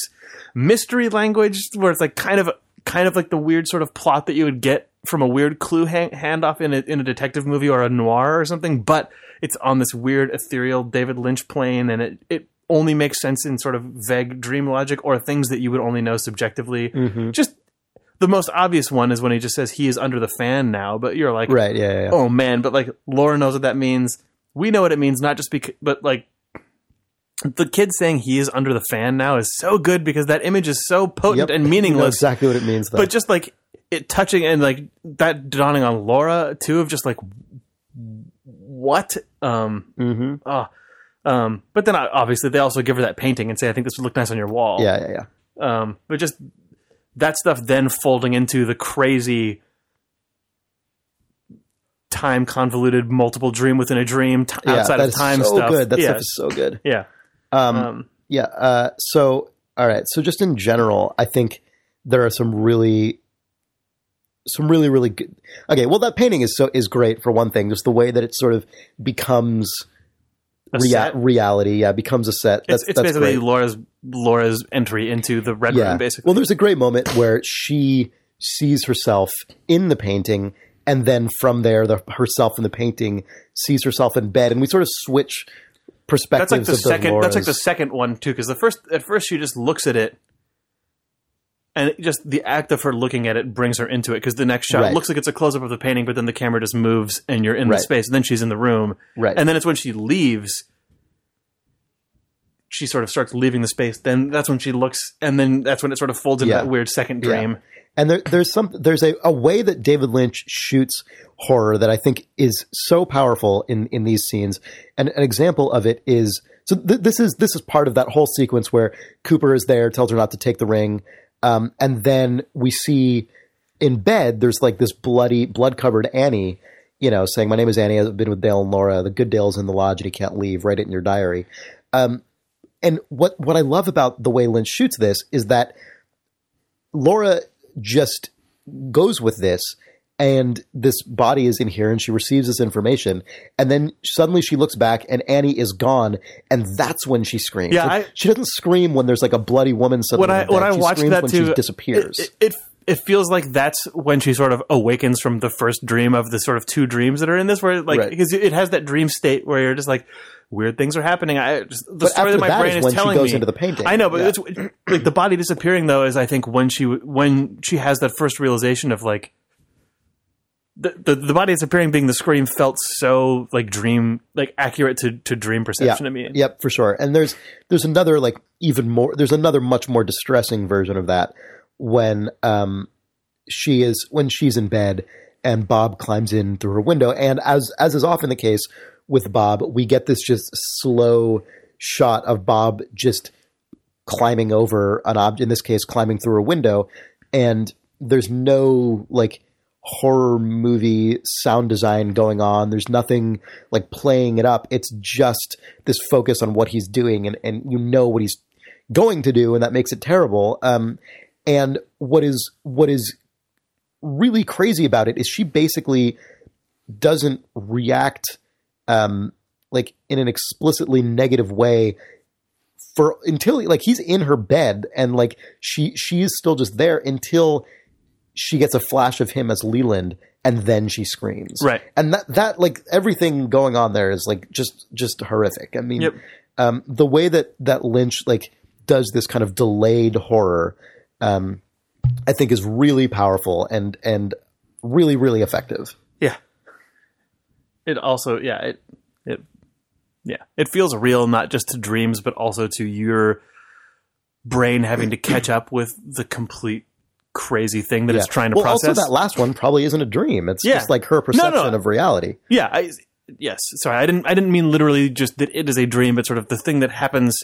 mystery language where it's like kind of kind of like the weird sort of plot that you would get from a weird clue hang- handoff in a, in a detective movie or a noir or something, but it's on this weird ethereal David Lynch plane, and it it only makes sense in sort of vague dream logic or things that you would only know subjectively. Just the most obvious one is when he just says he is under the fan now, but you're like, Right. Yeah. Yeah. oh man, but like Laura knows what that means. We know what it means, not just because, but like the kid saying he is under the fan now is so good because that image is so potent Yep. and meaningless. exactly what it means, though. but just like it touching and like that dawning on Laura too of just like what um hmm oh um but then uh, obviously they also give her that painting and say I think this would look nice on your wall Yeah. Yeah. Yeah. um, but just that stuff then folding into the crazy time convoluted multiple dream within a dream t- yeah outside that of is time so stuff. good. That yeah, stuff is so good. yeah. Um, Um, Yeah. Uh, so, all right. So, just in general, I think there are some really, some really, really good. Okay. Well, that painting is so is great for one thing. Just the way that it sort of becomes rea- set. reality. Yeah, becomes a set. That's It's, it's that's basically great. Laura's Laura's entry into the red Yeah. room. Basically, Well, there's a great moment where she sees herself in the painting, and then from there, the herself in the painting sees herself in bed, and we sort of switch perspectives. that's like the second. That's like the second one too, because the first at first she just looks at it. And just the act of her looking at it brings her into it because the next shot Right. looks like it's a close up of the painting, but then the camera just moves and you're in Right. the space. And then she's in the room, Right. And then it's when she leaves, she sort of starts leaving the space. Then that's when she looks, and then that's when it sort of folds into Yeah. that weird second dream. And there, there's some there's a, a way that David Lynch shoots horror that I think is so powerful in in these scenes. And an example of it is so th- this is this is part of that whole sequence where Cooper is there, tells her not to take the ring, um, and then we see in bed there's like this bloody blood covered Annie. You know, saying, My name is Annie. I've been with Dale and Laura. The good Dale's in the lodge and he can't leave. Write it in your diary. Um, and what, what I love about the way Lynch shoots this is that Laura just goes with this and this body is in here and she receives this information and then suddenly she looks back and Annie is gone and that's when she screams. Yeah, Like, I- she doesn't scream when there's like a bloody woman suddenly. When I when I She watched that when too, she disappears. It, it it feels like that's when she sort of awakens from the first dream of the sort of two dreams that are in this, where like Right. because it has that dream state where you're just like weird things are happening. I just the But story that my that brain is is when she telling goes me into the painting. I know, but Yeah. it's like the body disappearing though is I think when she when she has that first realization of like. The, the the body disappearing being the scream felt so like dream like accurate to, to dream perception to me. Yep, for sure. And there's there's another like even more there's another much more distressing version of that when um she is when she's in bed and Bob climbs in through her window and as as is often the case with Bob, we get this just slow shot of Bob just climbing over an object in this case climbing through a window and there's no like horror movie sound design going on. There's nothing like playing it up. It's just this focus on what he's doing and, and you know what he's going to do and that makes it terrible. Um, and what is what is really crazy about it is she basically doesn't react um, like in an explicitly negative way for until like he's in her bed and like she she is still just there until she gets a flash of him as Leland and then she screams. Right. And that that like everything going on there is like just just horrific. I mean Yep. um the way that that Lynch like does this kind of delayed horror um I think is really powerful and and really really effective. Yeah. It also, yeah, it, it, yeah, it feels real, not just to dreams, but also to your brain having to catch up with the complete crazy thing that it's trying to well, process. also that last one probably isn't a dream. It's Yeah. just like her No, perception no. of reality. yeah, I, yes. Sorry, I didn't. I didn't mean literally just that it is a dream, but sort of the thing that happens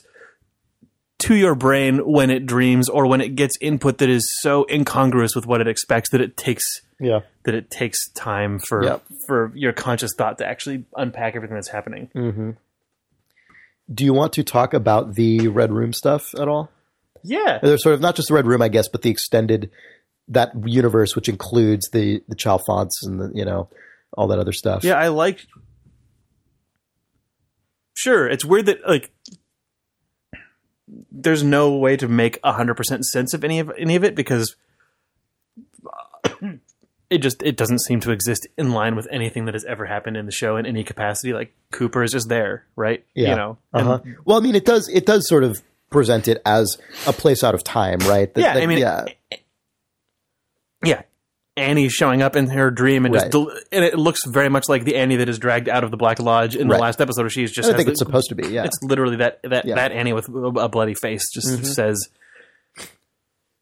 to your brain when it dreams or when it gets input that is so incongruous with what it expects that it takes Yeah. that it takes time for Yep. for your conscious thought to actually unpack everything that's happening. Mm. Do you want to talk about the Red Room stuff at all? Yeah. There's sort of not just the Red Room, I guess, but the extended that universe, which includes the the Chalfonts and the you know all that other stuff. Yeah, I like. Sure, it's weird that like there's no way to make hundred percent sense of any of any of it because it just it doesn't seem to exist in line with anything that has ever happened in the show in any capacity. Like Cooper is just there, right? Yeah. You know, Uh-huh. Well, I mean, it does it does sort of present it as a place out of time, right? That- Yeah, that- I mean, yeah, yeah. Annie showing up in her dream and just del- and it looks very much like the Annie that is dragged out of the Black Lodge in the last episode where she's just I think the- it's supposed to be. Yeah, It's literally that that Yeah. Mm-hmm. that Annie with a bloody face just says.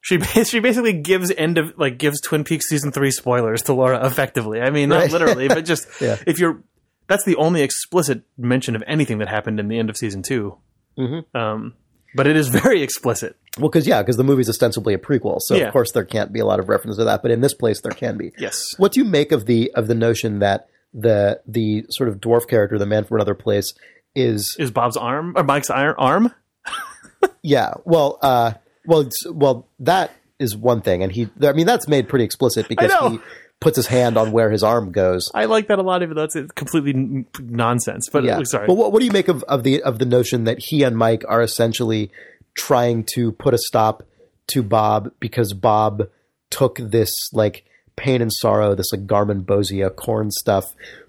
She [LAUGHS] she basically gives end of like gives Twin Peaks season three spoilers to Laura effectively. I mean, not Right. literally, but just [LAUGHS] Yeah. if you're that's the only explicit mention of anything that happened in the end of season 2 Mm-hmm. Um, but it is [LAUGHS] very explicit. well, because yeah, because the movie's ostensibly a prequel, so Yeah. of course there can't be a lot of reference to that. But in this place, there can be. Yes. What do you make of the of the notion that the the sort of dwarf character, the man from another place, is Is Bob's arm or Mike's arm? [LAUGHS] yeah? Well, uh, well, well, that is one thing, and he. I mean, that's made pretty explicit because he puts his hand on where his arm goes. I like that a lot, even though it's completely n- nonsense. But Yeah. sorry, But what, what do you make of, of the of the notion that he and Mike are essentially trying to put a stop to Bob because Bob took this like pain and sorrow, this like Garmonbozia corn stuff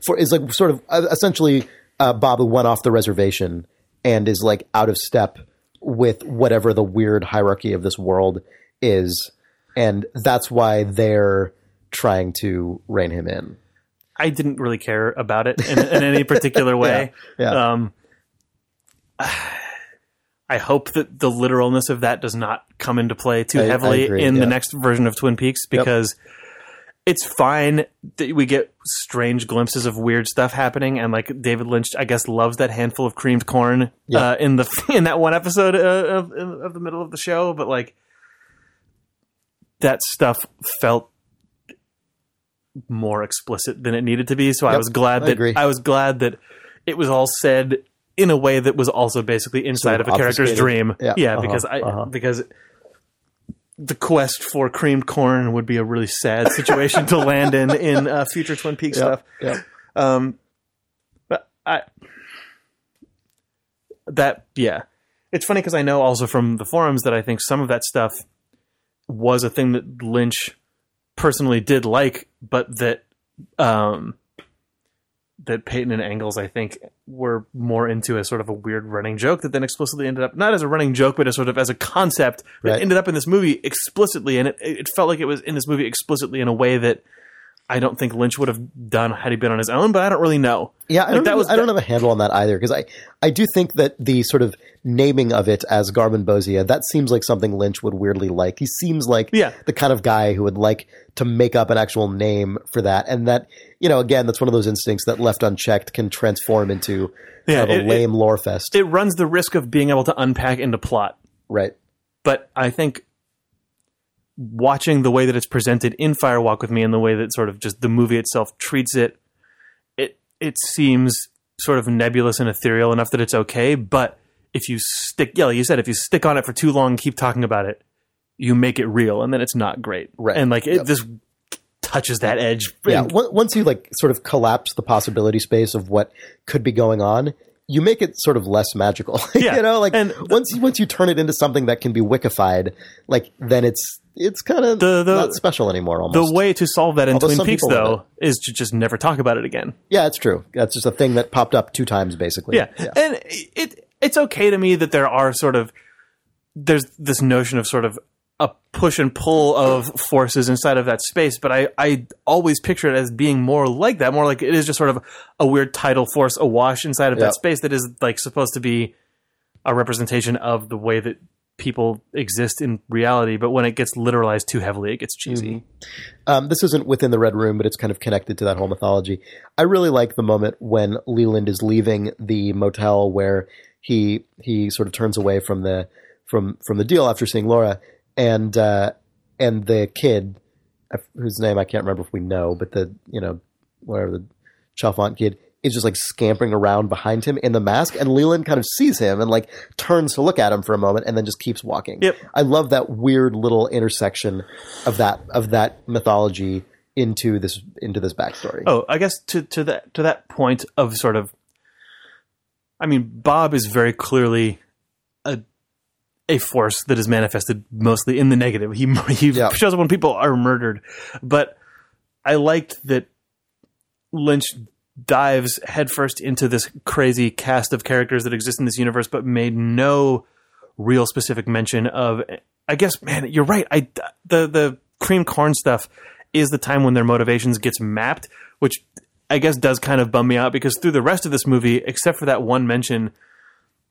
for is like sort of uh, essentially uh, Bob who went off the reservation and is like out of step with whatever the weird hierarchy of this world is, and that's why they're trying to rein him in. I didn't really care about it in, in any particular [LAUGHS] way. Yeah, yeah. Um, I hope that the literalness of that does not come into play too I- I heavily agree, in yeah. the next version of Twin Peaks because it's fine that we get strange glimpses of weird stuff happening and like David Lynch I guess loves that handful of creamed corn Yeah. uh, in the [LAUGHS] in that one episode uh, of of the middle of the show but like that stuff felt more explicit than it needed to be so I was glad I that agree. I was glad that it was all said in a way that was also basically inside of a character's dream. Yeah, uh-huh, because I uh-huh. because the quest for creamed corn would be a really sad situation to land in in uh, future Twin Peaks stuff. Yep. Um, but I that yeah, it's funny because I know also from the forums that I think some of that stuff was a thing that Lynch personally did like, but that um that Peyton and Engels I think were more into as sort of a weird running joke that then explicitly ended up not as a running joke but as sort of as a concept that Right. ended up in this movie explicitly and it, it felt like it was in this movie explicitly in a way that I don't think Lynch would have done had he been on his own, but I don't really know. Yeah, I Like, don't, that have, was- I don't have a handle on that either because I, I do think that the sort of naming of it as Garmonbozia that seems like something Lynch would weirdly like. He seems like Yeah. the kind of guy who would like to make up an actual name for that, and that you know again that's one of those instincts that left unchecked can transform into Yeah, kind of a it- lame lore fest, It runs the risk of being able to unpack into plot. right? but I think watching the way that it's presented in Fire Walk with Me and the way that sort of just the movie itself treats it, it it seems sort of nebulous and ethereal enough that it's okay. But if you stick, yeah, like you said, if you stick on it for too long, keep talking about it, you make it real, and then it's not great. Right. And like it Yep. this touches that edge. Yeah, And- once you like sort of collapse the possibility space of what could be going on, you make it sort of less magical. [LAUGHS] Yeah, you know, like and- once you once you turn it into something that can be wickified, like then it's it's kind of The- the- not special anymore. Almost the way to solve that in Although Twin Peaks, though, is to just never talk about it again. yeah, it's true. That's just a thing that popped up two times, basically. Yeah. And it it's okay to me that there are sort of there's this notion of sort of a push and pull of forces inside of that space, but I, I always picture it as being more like that, more like it is just sort of a weird tidal force awash inside of Yeah. that space that is like supposed to be a representation of the way that people exist in reality, but when it gets literalized too heavily, it gets cheesy. Um, this isn't within the Red Room, but it's kind of connected to that whole mythology. I really like the moment when Leland is leaving the motel where he he sort of turns away from the from from the deal after seeing Laura, and uh, and the kid uh, whose name I can't remember if we know, but the you know whatever the Chalfont kid is just like scampering around behind him in the mask, and Leland kind of sees him and like turns to look at him for a moment, and then just keeps walking. Yep. I love that weird little intersection of that of that mythology into this into this backstory. Oh, I guess to to that to that point of sort of, I mean, Bob is very clearly a a force that is manifested mostly in the negative. He [LAUGHS] he Yeah. shows up when people are murdered, but I liked that Lynch dives headfirst into this crazy cast of characters that exist in this universe, but made no real specific mention of. I guess, man, you're right. I the the cream corn stuff is the time when their motivations gets mapped, which I guess does kind of bum me out because through the rest of this movie, except for that one mention,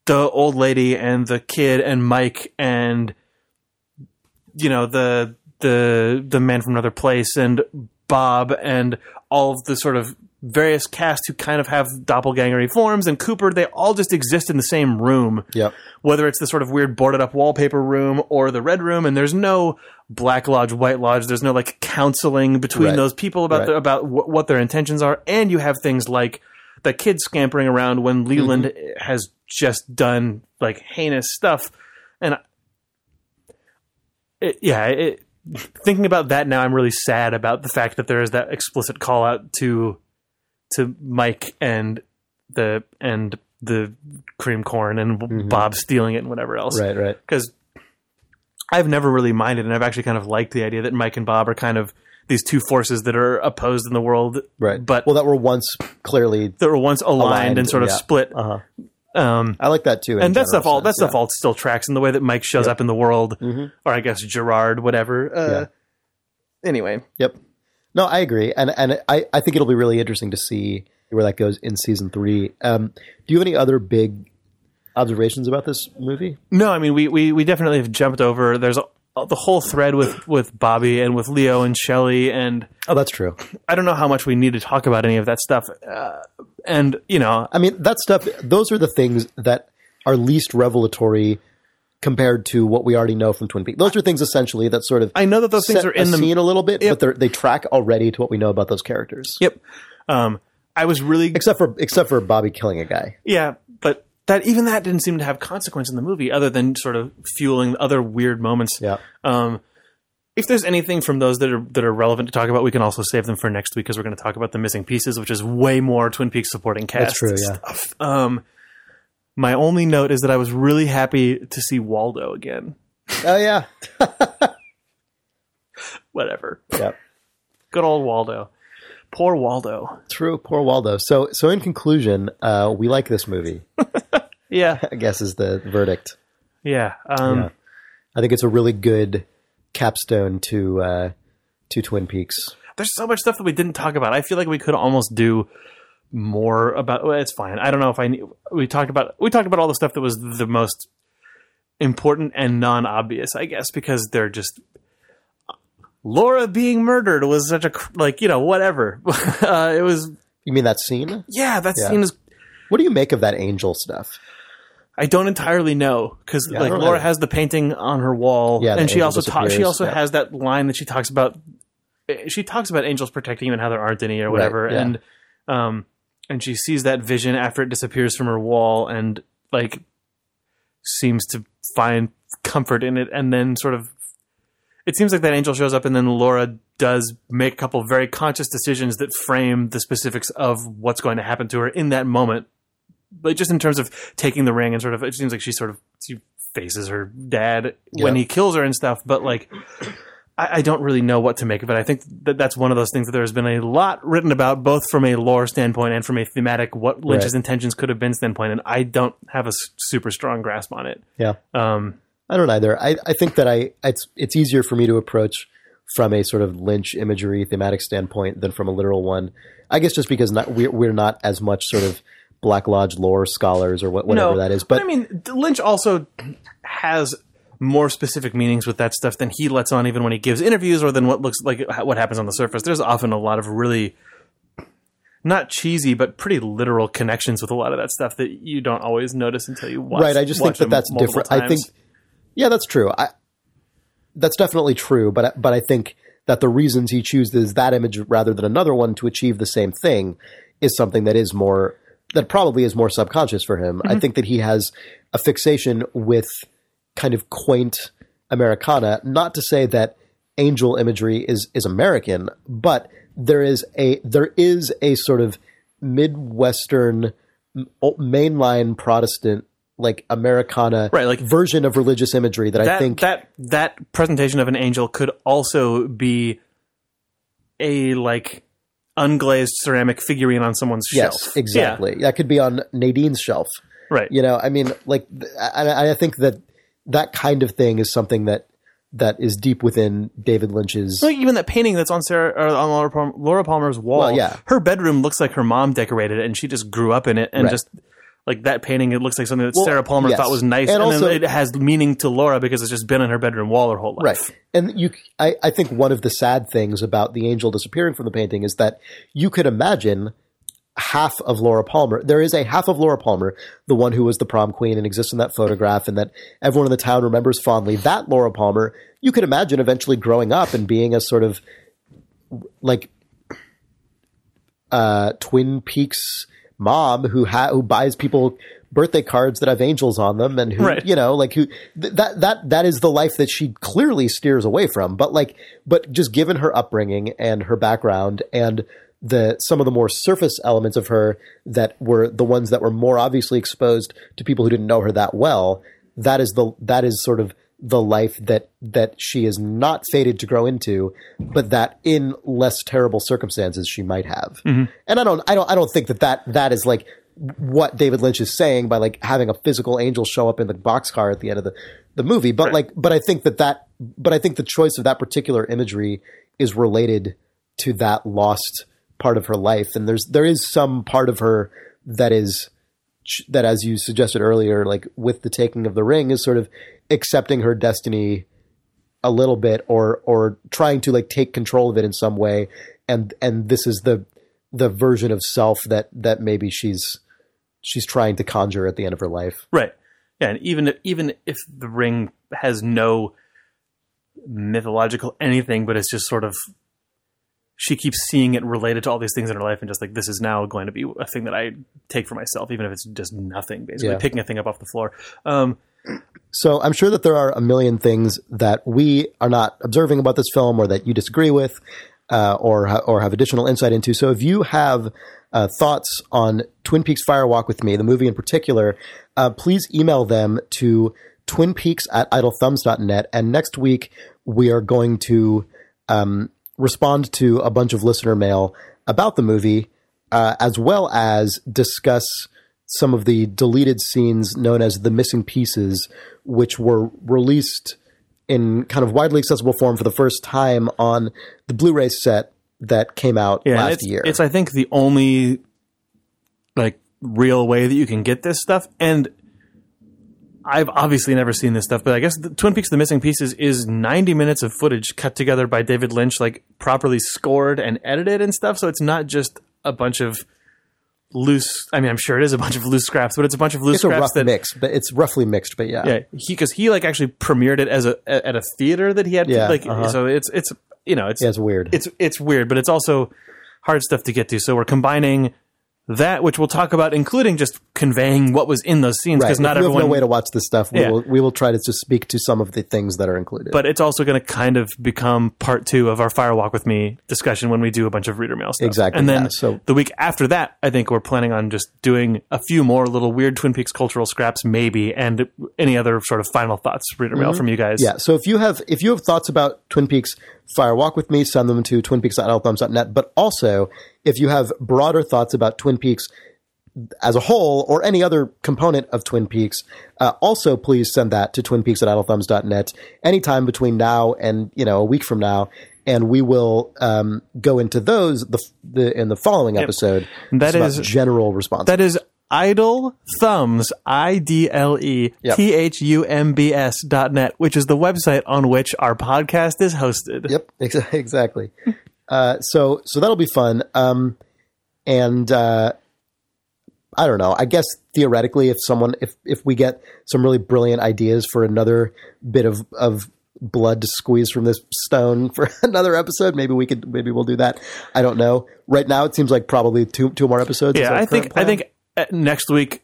the old lady and the kid and Mike and you know the the the man from another place and Bob and all of the sort of various cast who kind of have doppelgangery forms and Cooper they all just exist in the same room Yep. whether it's the sort of weird boarded up wallpaper room or the red room and there's no black lodge white lodge there's no like counseling between Right. those people about Right. the, about wh- what their intentions are and you have things like the kids scampering around when Leland Mm-hmm. has just done like heinous stuff and it, yeah it, thinking about that now i'm really sad about the fact that there is that explicit call out to to mike and the and the cream corn and bob stealing it and whatever else Mm-hmm. Right. Right. because I've never really minded, and I've actually kind of liked the idea that Mike and Bob are kind of these two forces that are opposed in the world, Right. But well, that were once clearly. that were once aligned, Aligned, and sort of yeah. split. Uh huh. Um, I like that too. and that stuff all that sense, stuff all still tracks in the way that Mike shows up in the world, Mhm. or I guess Gerard, whatever. Uh, Yeah. Anyway, Yep. No, I agree, and and I, I think it'll be really interesting to see where that goes in season three. Um, do you have any other big observations about this movie? no, I mean we we we definitely have jumped over. There's a, the whole thread with with Bobby and with Leo and Shelley and Oh, that's true. I don't know how much we need to talk about any of that stuff. Uh, and you know, I mean, that stuff. Those are the things that are least revelatory compared to what we already know from Twin Peaks. Those are things essentially that sort of I know that those things are in the scene a little bit, Yep. but they're, they track already to what we know about those characters. Yep. Um, I was really Except for except for Bobby killing a guy. yeah, but that even that didn't seem to have consequence in the movie, other than sort of fueling other weird moments. Yeah. Um, if there's anything from those that are that are relevant to talk about, we can also save them for next week because we're going to talk about the missing pieces, which is way more Twin Peaks supporting cast. That's true, yeah. Stuff. Um, my only note is that I was really happy to see Waldo again. Oh yeah. [LAUGHS] Whatever, Yep. good old Waldo. Poor Waldo. True. Poor Waldo. So so in conclusion, uh, we like this movie. [LAUGHS] Yeah, [LAUGHS] I guess is the verdict. yeah. Um, Yeah. I think it's a really good capstone to uh, to Twin Peaks. there's so much stuff that we didn't talk about. I feel like we could almost do more about. Well, it's fine. I don't know if I. need- We talked about we talked about all the stuff that was the most important and non-obvious, I guess, because they're just Laura being murdered was such a like you know whatever. [LAUGHS] uh, it was You mean that scene? yeah. That Yeah. scene is. What do you make of that angel stuff? I don't entirely know because Yeah, like Laura either. has the painting on her wall, Yeah, and she also ta- she also yeah. has that line that she talks about. She talks about angels protecting you and how there aren't any or whatever, yeah. and um, and she sees that vision after it disappears from her wall, and like seems to find comfort in it, and then sort of. It seems like that angel shows up, and then Laura does make a couple very conscious decisions that frame the specifics of what's going to happen to her in that moment but just in terms of taking the ring and sort of it seems like she sort of she faces her dad when he kills her and stuff but like I, I don't really know what to make of it i think that that's one of those things that there's been a lot written about both from a lore standpoint and from a thematic what lynch's Right. intentions could have been standpoint and i don't have a super strong grasp on it Yeah. um I don't either. I, I think that I it's it's easier for me to approach from a sort of Lynch imagery thematic standpoint than from a literal one. I guess just because not, we're we're not as much sort of Black Lodge lore scholars or what, whatever no, that is. But i mean lynch also has more specific meanings with that stuff than he lets on even when he gives interviews or than what looks like what happens on the surface there's often a lot of really not cheesy but pretty literal connections with a lot of that stuff that you don't always notice until you watch right, I just think that that's different. I think. Yeah, that's true. I, that's definitely true, but but I think that the reasons he chooses that image rather than another one to achieve the same thing is something that is more that probably is more subconscious for him. I mm-hmm. think that he has a fixation with kind of quaint Americana. Not to say that angel imagery is is American, but there is a there is a sort of midwestern mainline Protestant like Americana Right, like- version of religious imagery that, I think that that presentation of an angel could also be a like unglazed ceramic figurine on someone's yes shelf. exactly that could be on Nadine's shelf. Right. You know, I mean, like, I, I think that that kind of thing is something that that is deep within David Lynch's. Like even that painting that's on Sarah or on Laura, Palmer, Laura Palmer's wall. Well, yeah. her bedroom looks like her mom decorated it, and she just grew up in it, and Right. just like that painting, it looks like something that Well, Sarah Palmer yes. thought was nice, And and, also- then it has meaning to Laura because it's just been in her bedroom wall her whole life. Right. And you, I, I think one of the sad things about the angel disappearing from the painting is that you could imagine half of Laura Palmer. There is a half of Laura Palmer, the one who was the prom queen and exists in that photograph and that everyone in the town remembers fondly. That Laura Palmer, you could imagine eventually growing up and being a sort of like uh, Twin Peaks mom who ha- who buys people birthday cards that have angels on them and who Right. you know like who th- that that that is the life that she clearly steers away from but like but just given her upbringing and her background and the some of the more surface elements of her that were the ones that were more obviously exposed to people who didn't know her that well that is the that is sort of the life that that she is not fated to grow into, but that in less terrible circumstances she might have. Mm-hmm. And I don't I don't I don't think that that that is like what David Lynch is saying by like having a physical angel show up in the boxcar at the end of the the movie. But like but I think that that but I think the choice of that particular imagery is related to that lost part of her life, and there's there is some part of her that is that as you suggested earlier like with the taking of the ring is sort of accepting her destiny a little bit or or trying to like take control of it in some way. And and this is the the version of self that that maybe she's she's trying to conjure at the end of her life. Right. Yeah, and even even if the ring has no mythological anything, but it's just sort of she keeps seeing it related to all these things in her life, and just like this is now going to be a thing that I take for myself, even if it's just nothing, basically Yeah. picking a thing up off the floor. Um, So I'm sure that there are a million things that we are not observing about this film, or that you disagree with, uh, or or have additional insight into. So if you have uh, thoughts on Twin Peaks Fire Walk with Me, the movie in particular, uh, please email them to Twin Peaks at idlethumbs.net. And next week we are going to um, respond to a bunch of listener mail about the movie, uh, as well as discuss some of the deleted scenes known as the missing pieces, which were released in kind of widely accessible form for the first time on the Blu-ray set that came out yeah, last it's, year. it's I think the only like real way that you can get this stuff, and I've obviously never seen this stuff, but I guess the Twin Peaks: The Missing Pieces is 90 minutes of footage cut together by David Lynch, like properly scored and edited and stuff. So it's not just a bunch of loose. I mean, I'm sure it is a bunch of loose scraps, but it's a bunch of loose it's a scraps rough that mix, but it's roughly mixed. But yeah, yeah, he because he like actually premiered it as a at a theater that he had. Yeah, like uh-huh. so it's it's you know it's Yeah, it's weird. It's it's weird, but it's also hard stuff to get to. So we're combining that, which we'll talk about, including just conveying what was in those scenes, right. because If not you everyone. no way to watch this stuff. We Yeah. will we will try to just speak to some of the things that are included. but it's also going to kind of become part two of our Fire Walk with Me discussion when we do a bunch of reader mail stuff. Exactly, And then yeah. So- the week after that, I think we're planning on just doing a few more little weird Twin Peaks cultural scraps, maybe, and any other sort of final thoughts, reader mail from you guys. Mm-hmm. Yeah. So if you have if you have thoughts about Twin Peaks Fire Walk with Me, send them to twinpeaks.idlethumbs.net. But also, if you have broader thoughts about Twin Peaks as a whole or any other component of Twin Peaks, uh, also please send that to twinpeaks at idlethumbs.net anytime between now and you know a week from now. And we will um, go into those the, the in the following episode. That It's about is- general response. That is idle thumbs i d l e t h u m b s dot net, which is the website on which our podcast is hosted. Yep, [LAUGHS] ex- exactly. uh, so so that'll be fun. Um, and uh, I don't know. I guess theoretically, if someone, if if we get some really brilliant ideas for another bit of of blood to squeeze from this stone for [LAUGHS] another episode, maybe we could, maybe we'll do that. I don't know. Right now, it seems like probably two two more episodes. Yeah, I think I think next week.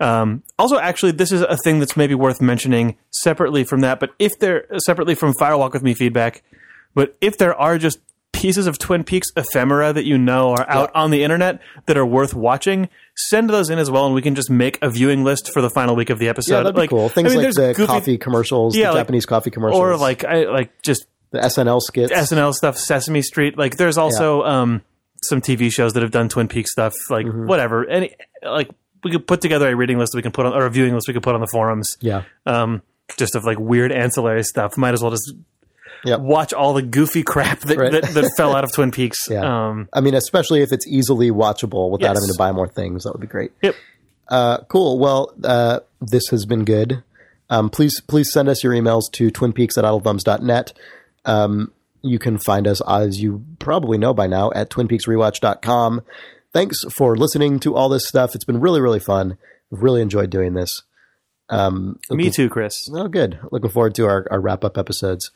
Um, also, actually, this is a thing that's maybe worth mentioning separately from that. But if there separately from Fire Walk with Me feedback, but if there are just pieces of Twin Peaks ephemera that you know are out on the internet that are worth watching, send those in as well, and we can just make a viewing list for the final week of the episode. yeah, that'd be like, cool. Things I mean, like the goofy- coffee commercials, Yeah, the like- Japanese coffee commercials, or like I like just the SNL skits. SNL stuff, Sesame Street. Like there's also um, some TV shows that have done Twin Peaks stuff. Like Mm-hmm. whatever, any like we could put together a reading list we can put on or a viewing list we could put on the forums. yeah, Um, just of like weird ancillary stuff. Might as well just Yep. watch all the goofy crap that, Right. that, that fell out of Twin Peaks. Yeah. Um, I mean, especially if it's easily watchable without Yes. having to buy more things, that would be great. Yep. Uh, cool. Well, uh, this has been good. Um, please, please send us your emails to twinpeaks at idlethumbs.net. Um, you can find us, as you probably know by now, at twinpeaksrewatch.com. Thanks for listening to all this stuff. It's been really, really fun. I've really enjoyed doing this. Um, Me too, Chris. Oh, good. Looking forward to our, our wrap up episodes.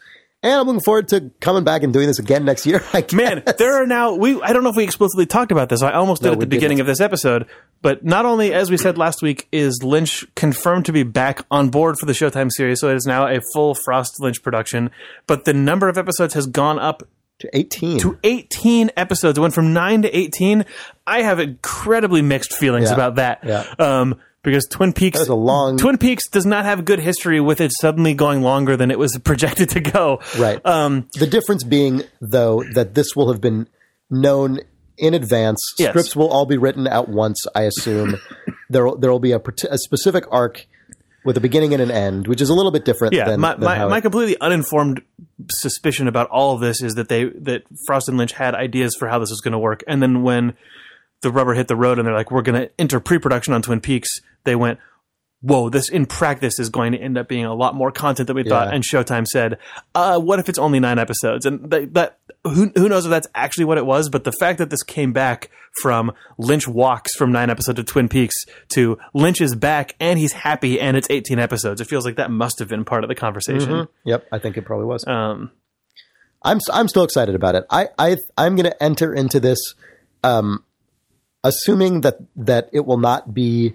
And I'm looking forward to coming back and doing this again next year. [LAUGHS] Man, there are now we I don't know if we explicitly talked about this. I almost did No, at the beginning didn't. of this episode, but not only as we said last week is Lynch confirmed to be back on board for the Showtime series, so it is now a full Frost Lynch production, but the number of episodes has gone up to 18. to 18 episodes. It went from 9 to 18. I have incredibly mixed feelings Yeah. about that. Yeah. Um because Twin Peaks was a long- Twin Peaks does not have good history with it suddenly going longer than it was [LAUGHS] projected to go. Right. Um The difference being, though, that this will have been known in advance. Yes. Scripts will all be written at once, I assume. [LAUGHS] there there will be a, a specific arc with a beginning and an end, which is a little bit different Yeah, than, my, than my, my it- completely uninformed suspicion about all of this is that they that Frost and Lynch had ideas for how this was going to work, and then when the rubber hit the road and they're like, "We're going to enter pre-production on Twin Peaks," they went, "Whoa, this in practice is going to end up being a lot more content than we thought." And Showtime said, uh, "What if it's only nine episodes?" And that, that who who knows if that's actually what it was, but the fact that this came back from Lynch walks from nine episodes of Twin Peaks to Lynch is back and he's happy and it's 18 episodes. It feels like that must have been part of the conversation. Yep, I think it probably was. Um, I'm I'm still excited about it. I I I'm going to enter into this, um, assuming that that it will not be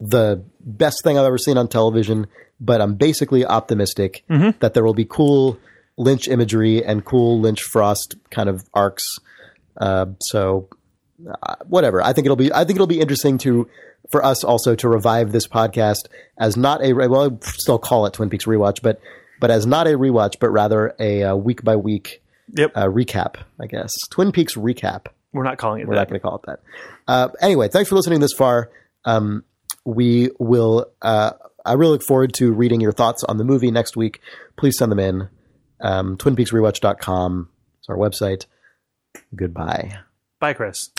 the best thing I've ever seen on television, but I'm basically optimistic that there will be cool Lynch imagery and cool Lynch Frost kind of arcs. Uh, so uh, whatever. I think it'll be I think it'll be interesting to for us also to revive this podcast as not a well I'd still call it Twin Peaks rewatch, but but as not a rewatch, but rather a week by week uh, recap. I guess Twin Peaks recap. we're not calling it We're that. not going to call it that. Uh, anyway, thanks for listening this far. Um, we will. Uh, I really look forward to reading your thoughts on the movie next week. Please send them in. Um, TwinPeaksRewatch.com is our website. Goodbye. Bye, Chris.